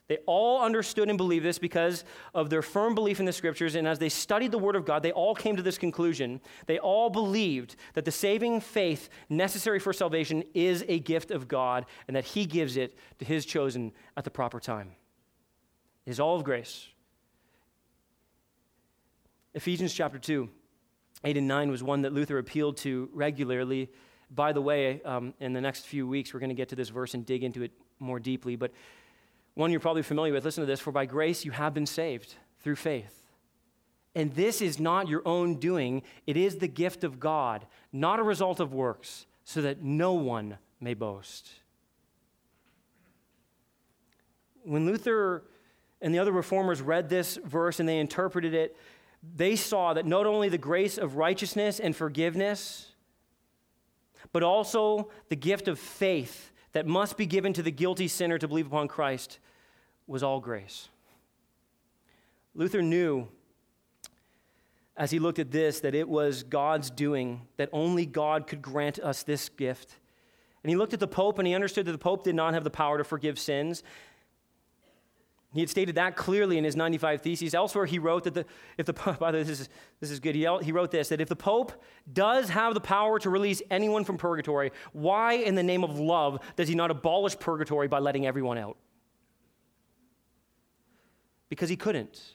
They all understood and believed this because of their firm belief in the scriptures. And as they studied the Word of God, they all came to this conclusion. They all believed that the saving faith necessary for salvation is a gift of God and that He gives it to His chosen at the proper time. Is all of grace. Ephesians chapter 2, 8 and 9 was one that Luther appealed to regularly. By the way, um, in the next few weeks, we're going to get to this verse and dig into it more deeply. But one you're probably familiar with. Listen to this For by grace you have been saved through faith. And this is not your own doing, it is the gift of God, not a result of works, so that no one may boast. When Luther and the other reformers read this verse and they interpreted it, they saw that not only the grace of righteousness and forgiveness, but also the gift of faith that must be given to the guilty sinner to believe upon Christ was all grace. Luther knew as he looked at this that it was God's doing, that only God could grant us this gift. And he looked at the Pope and he understood that the Pope did not have the power to forgive sins. He had stated that clearly in his 95 Theses. Elsewhere, he wrote that the, if the (laughs) by the way, this is, this is good. He, he wrote this that if the Pope does have the power to release anyone from purgatory, why, in the name of love, does he not abolish purgatory by letting everyone out? because he couldn't.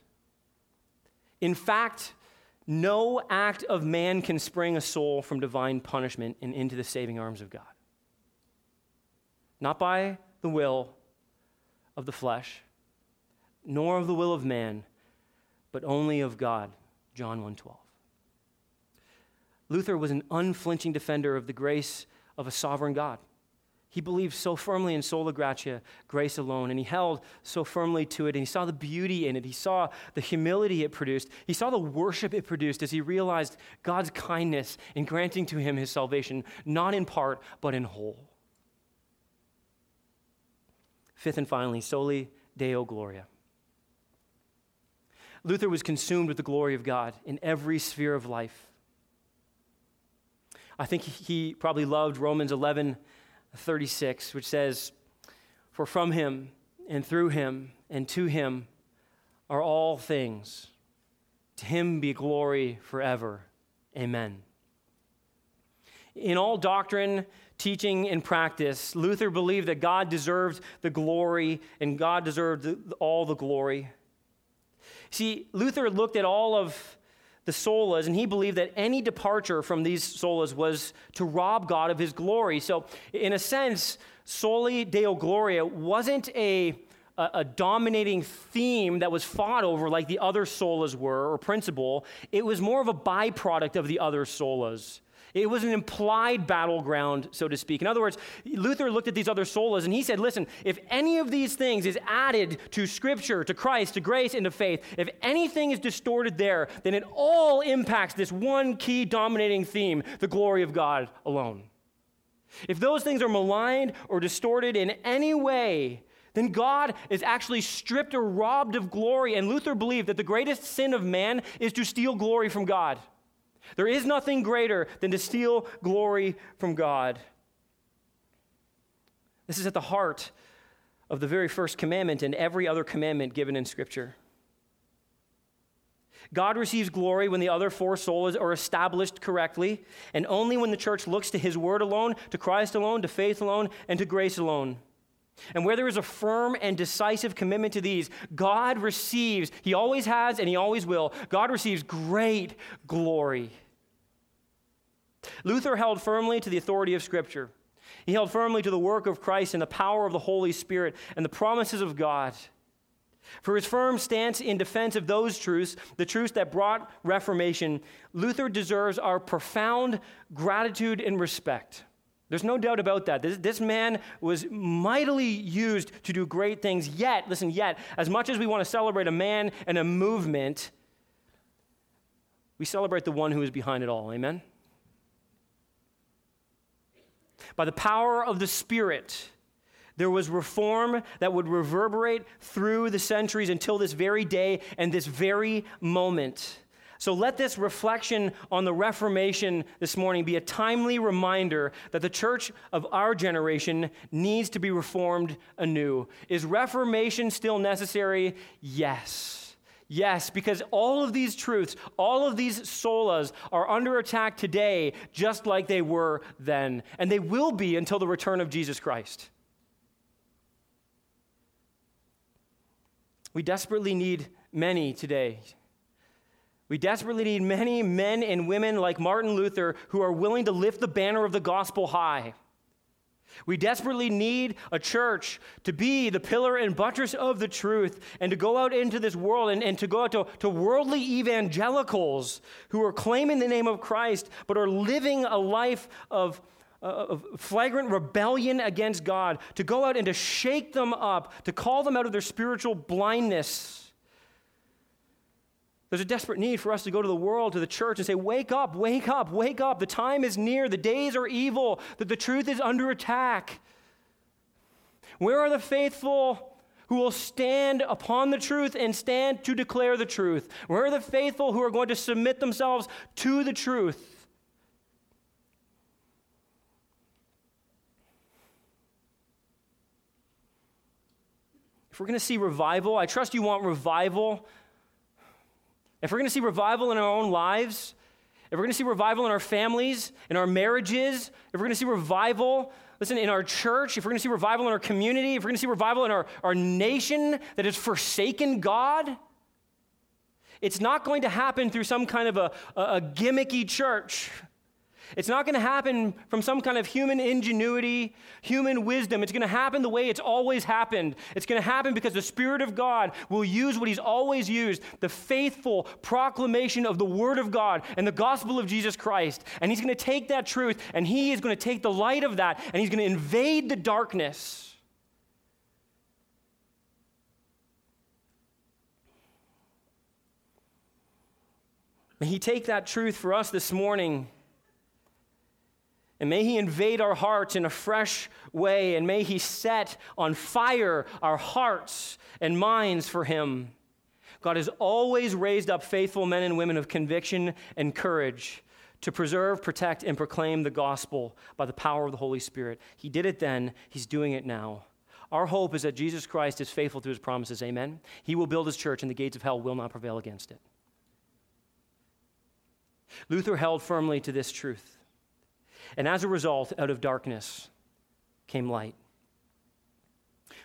In fact, no act of man can spring a soul from divine punishment and into the saving arms of God. Not by the will of the flesh, nor of the will of man, but only of God. John 1:12. Luther was an unflinching defender of the grace of a sovereign God. He believed so firmly in sola gratia, grace alone, and he held so firmly to it, and he saw the beauty in it. He saw the humility it produced. He saw the worship it produced as he realized God's kindness in granting to him his salvation, not in part, but in whole. Fifth and finally, soli deo gloria. Luther was consumed with the glory of God in every sphere of life. I think he probably loved Romans 11 36, which says, For from him and through him and to him are all things. To him be glory forever. Amen. In all doctrine, teaching, and practice, Luther believed that God deserved the glory and God deserved all the glory. See, Luther looked at all of the solas, and he believed that any departure from these solas was to rob God of his glory. So, in a sense, soli deo gloria wasn't a, a, a dominating theme that was fought over like the other solas were or principle. It was more of a byproduct of the other solas. It was an implied battleground, so to speak. In other words, Luther looked at these other solas and he said, listen, if any of these things is added to Scripture, to Christ, to grace, and to faith, if anything is distorted there, then it all impacts this one key dominating theme the glory of God alone. If those things are maligned or distorted in any way, then God is actually stripped or robbed of glory. And Luther believed that the greatest sin of man is to steal glory from God. There is nothing greater than to steal glory from God. This is at the heart of the very first commandment and every other commandment given in Scripture. God receives glory when the other four solas are established correctly, and only when the church looks to His word alone, to Christ alone, to faith alone, and to grace alone. And where there is a firm and decisive commitment to these, God receives, He always has and He always will, God receives great glory. Luther held firmly to the authority of Scripture. He held firmly to the work of Christ and the power of the Holy Spirit and the promises of God. For his firm stance in defense of those truths, the truths that brought Reformation, Luther deserves our profound gratitude and respect. There's no doubt about that. This, this, man was mightily used to do great things. Yet, listen, yet, as much as we want to celebrate a man and a movement, we celebrate the one who is behind it all. Amen? By the power of the Spirit, there was reform that would reverberate through the centuries until this very day and this very moment. So let this reflection on the Reformation this morning be a timely reminder that the church of our generation needs to be reformed anew. Is Reformation still necessary? Yes. Yes, because all of these truths, all of these solas are under attack today, just like they were then. And they will be until the return of Jesus Christ. We desperately need many today we desperately need many men and women like Martin Luther who are willing to lift the banner of the gospel high. We desperately need a church to be the pillar and buttress of the truth and to go out into this world and, and to go out to, to worldly evangelicals who are claiming the name of Christ but are living a life of, uh, of flagrant rebellion against God, to go out and to shake them up, to call them out of their spiritual blindness there's a desperate need for us to go to the world, to the church, and say, Wake up, wake up, wake up. The time is near. The days are evil. That the truth is under attack. Where are the faithful who will stand upon the truth and stand to declare the truth? Where are the faithful who are going to submit themselves to the truth? If we're going to see revival, I trust you want revival if we're going to see revival in our own lives, if we're going to see revival in our families, in our marriages, if we're going to see revival, listen, in our church, if we're going to see revival in our community, if we're going to see revival in our, our nation that has forsaken God, it's not going to happen through some kind of a, a, a gimmicky church. It's not going to happen from some kind of human ingenuity, human wisdom. It's going to happen the way it's always happened. It's going to happen because the Spirit of God will use what He's always used the faithful proclamation of the Word of God and the gospel of Jesus Christ. And He's going to take that truth and He is going to take the light of that and He's going to invade the darkness. May He take that truth for us this morning and may He invade our hearts in a fresh way, and may He set on fire our hearts and minds for Him. God has always raised up faithful men and women of conviction and courage to preserve, protect, and proclaim the gospel by the power of the Holy Spirit. He did it then, He's doing it now. Our hope is that Jesus Christ is faithful to His promises. Amen. He will build His church, and the gates of hell will not prevail against it. Luther held firmly to this truth. And as a result, out of darkness came light.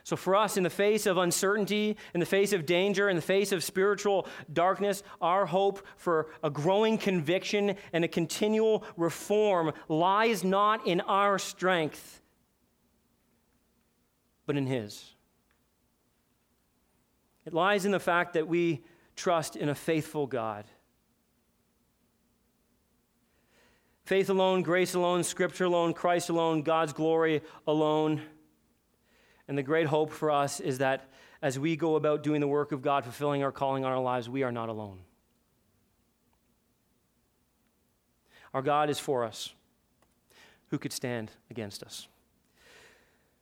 So, for us, in the face of uncertainty, in the face of danger, in the face of spiritual darkness, our hope for a growing conviction and a continual reform lies not in our strength, but in His. It lies in the fact that we trust in a faithful God Faith alone, grace alone, scripture alone, Christ alone, God's glory alone. And the great hope for us is that as we go about doing the work of God, fulfilling our calling on our lives, we are not alone. Our God is for us. Who could stand against us?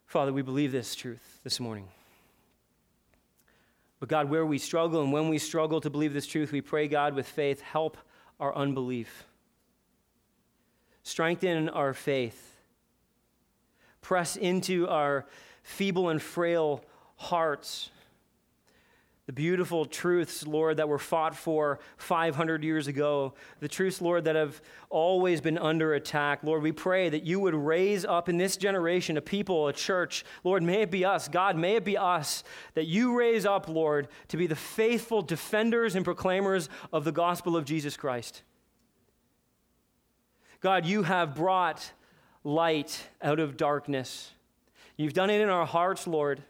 Father, we believe this truth this morning. But God, where we struggle and when we struggle to believe this truth, we pray, God, with faith, help our unbelief. Strengthen our faith. Press into our feeble and frail hearts the beautiful truths, Lord, that were fought for 500 years ago, the truths, Lord, that have always been under attack. Lord, we pray that you would raise up in this generation a people, a church. Lord, may it be us. God, may it be us that you raise up, Lord, to be the faithful defenders and proclaimers of the gospel of Jesus Christ. God, you have brought light out of darkness. You've done it in our hearts, Lord.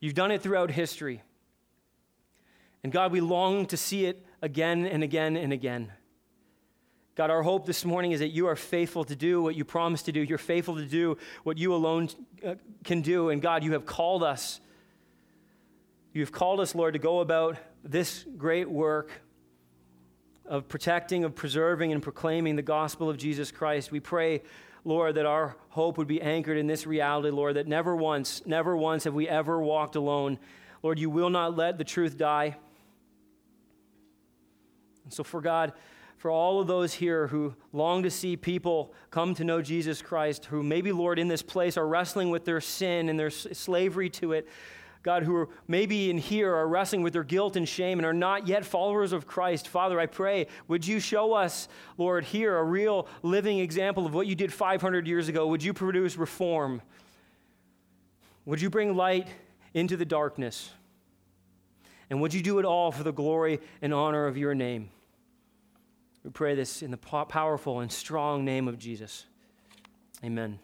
You've done it throughout history. And God, we long to see it again and again and again. God, our hope this morning is that you are faithful to do what you promised to do. You're faithful to do what you alone uh, can do. And God, you have called us. You have called us, Lord, to go about this great work of protecting, of preserving, and proclaiming the gospel of Jesus Christ. We pray, Lord, that our hope would be anchored in this reality, Lord, that never once, never once have we ever walked alone. Lord, you will not let the truth die. And so, for God, for all of those here who long to see people come to know Jesus Christ, who maybe, Lord, in this place are wrestling with their sin and their slavery to it, God, who are maybe in here are wrestling with their guilt and shame and are not yet followers of Christ, Father, I pray, would you show us, Lord, here a real living example of what you did 500 years ago? Would you produce reform? Would you bring light into the darkness? And would you do it all for the glory and honor of your name? We pray this in the powerful and strong name of Jesus. Amen.